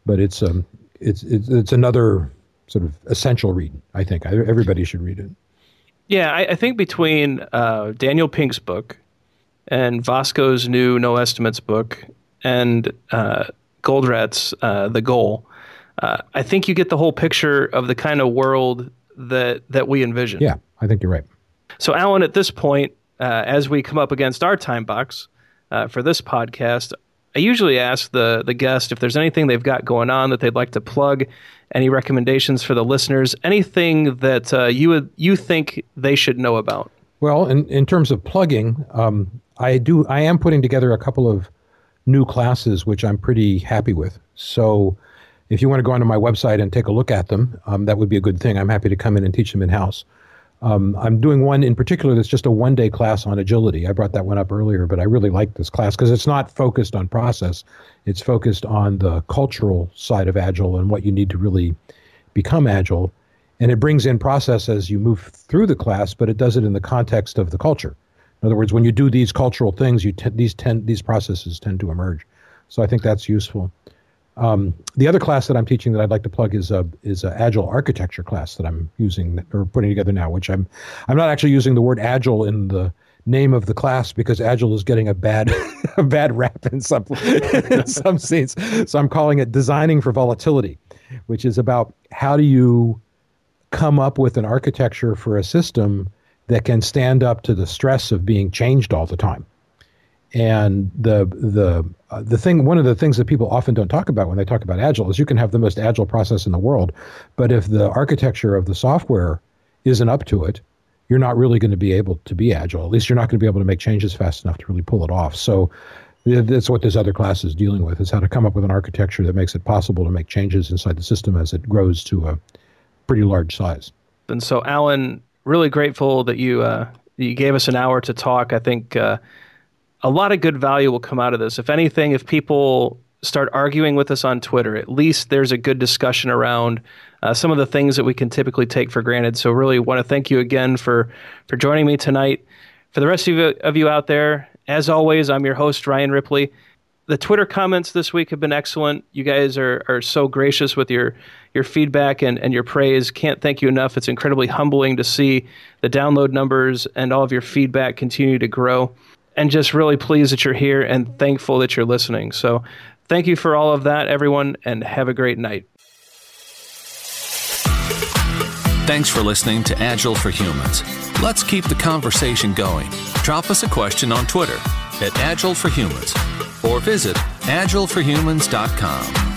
[SPEAKER 4] but it's um it's it's, it's another sort of essential read. I think everybody should read it.
[SPEAKER 2] Yeah, I, I think between uh, Daniel Pink's book and Vasco's new No Estimates book and uh, Goldratt's uh, The Goal, uh, I think you get the whole picture of the kind of world that that we envision.
[SPEAKER 4] Yeah, I think you're right.
[SPEAKER 2] So, Allen, at this point, uh, as we come up against our time box uh, for this podcast, I usually ask the the guest if there's anything they've got going on that they'd like to plug, any recommendations for the listeners, anything that uh, you would you think they should know about.
[SPEAKER 4] Well, in in terms of plugging, um, I do I am putting together a couple of new classes which I'm pretty happy with. So. If you want to go onto my website and take a look at them, um, that would be a good thing. I'm happy to come in and teach them in house. Um, I'm doing one in particular that's just a one day class on agility. I brought that one up earlier, but I really like this class because it's not focused on process. It's focused on the cultural side of agile and what you need to really become agile. And it brings in process as you move through the class, but it does it in the context of the culture. In other words, when you do these cultural things, you t- these tend these processes tend to emerge. So I think that's useful. Um, the other class that I'm teaching that I'd like to plug is a is a agile architecture class that I'm using or putting together now. Which I'm I'm not actually using the word agile in the name of the class because agile is getting a bad a bad rap in some in some scenes. So I'm calling it designing for volatility, which is about how do you come up with an architecture for a system that can stand up to the stress of being changed all the time. And the the uh, the thing, one of the things that people often don't talk about when they talk about agile is you can have the most agile process in the world, but if the architecture of the software isn't up to it, you're not really going to be able to be agile. At least you're not going to be able to make changes fast enough to really pull it off. So that's what this other class is dealing with is how to come up with an architecture that makes it possible to make changes inside the system as it grows to a pretty large size.
[SPEAKER 2] And so, Allen, really grateful that you uh, you gave us an hour to talk. I think uh, a lot of good value will come out of this. If anything, if people start arguing with us on Twitter, at least there's a good discussion around uh, some of the things that we can typically take for granted. So, really want to thank you again for for joining me tonight. For the rest of you, of you out there, as always, I'm your host Ryan Ripley. The Twitter comments this week have been excellent. You guys are are so gracious with your your feedback and, and your praise. Can't thank you enough. It's incredibly humbling to see the download numbers and all of your feedback continue to grow. And just really pleased that you're here and thankful that you're listening. So, thank you for all of that, everyone, and have a great night.
[SPEAKER 3] Thanks for listening to Agile for Humans. Let's keep the conversation going. Drop us a question on Twitter at Agile for Humans or visit agileforhumans.com.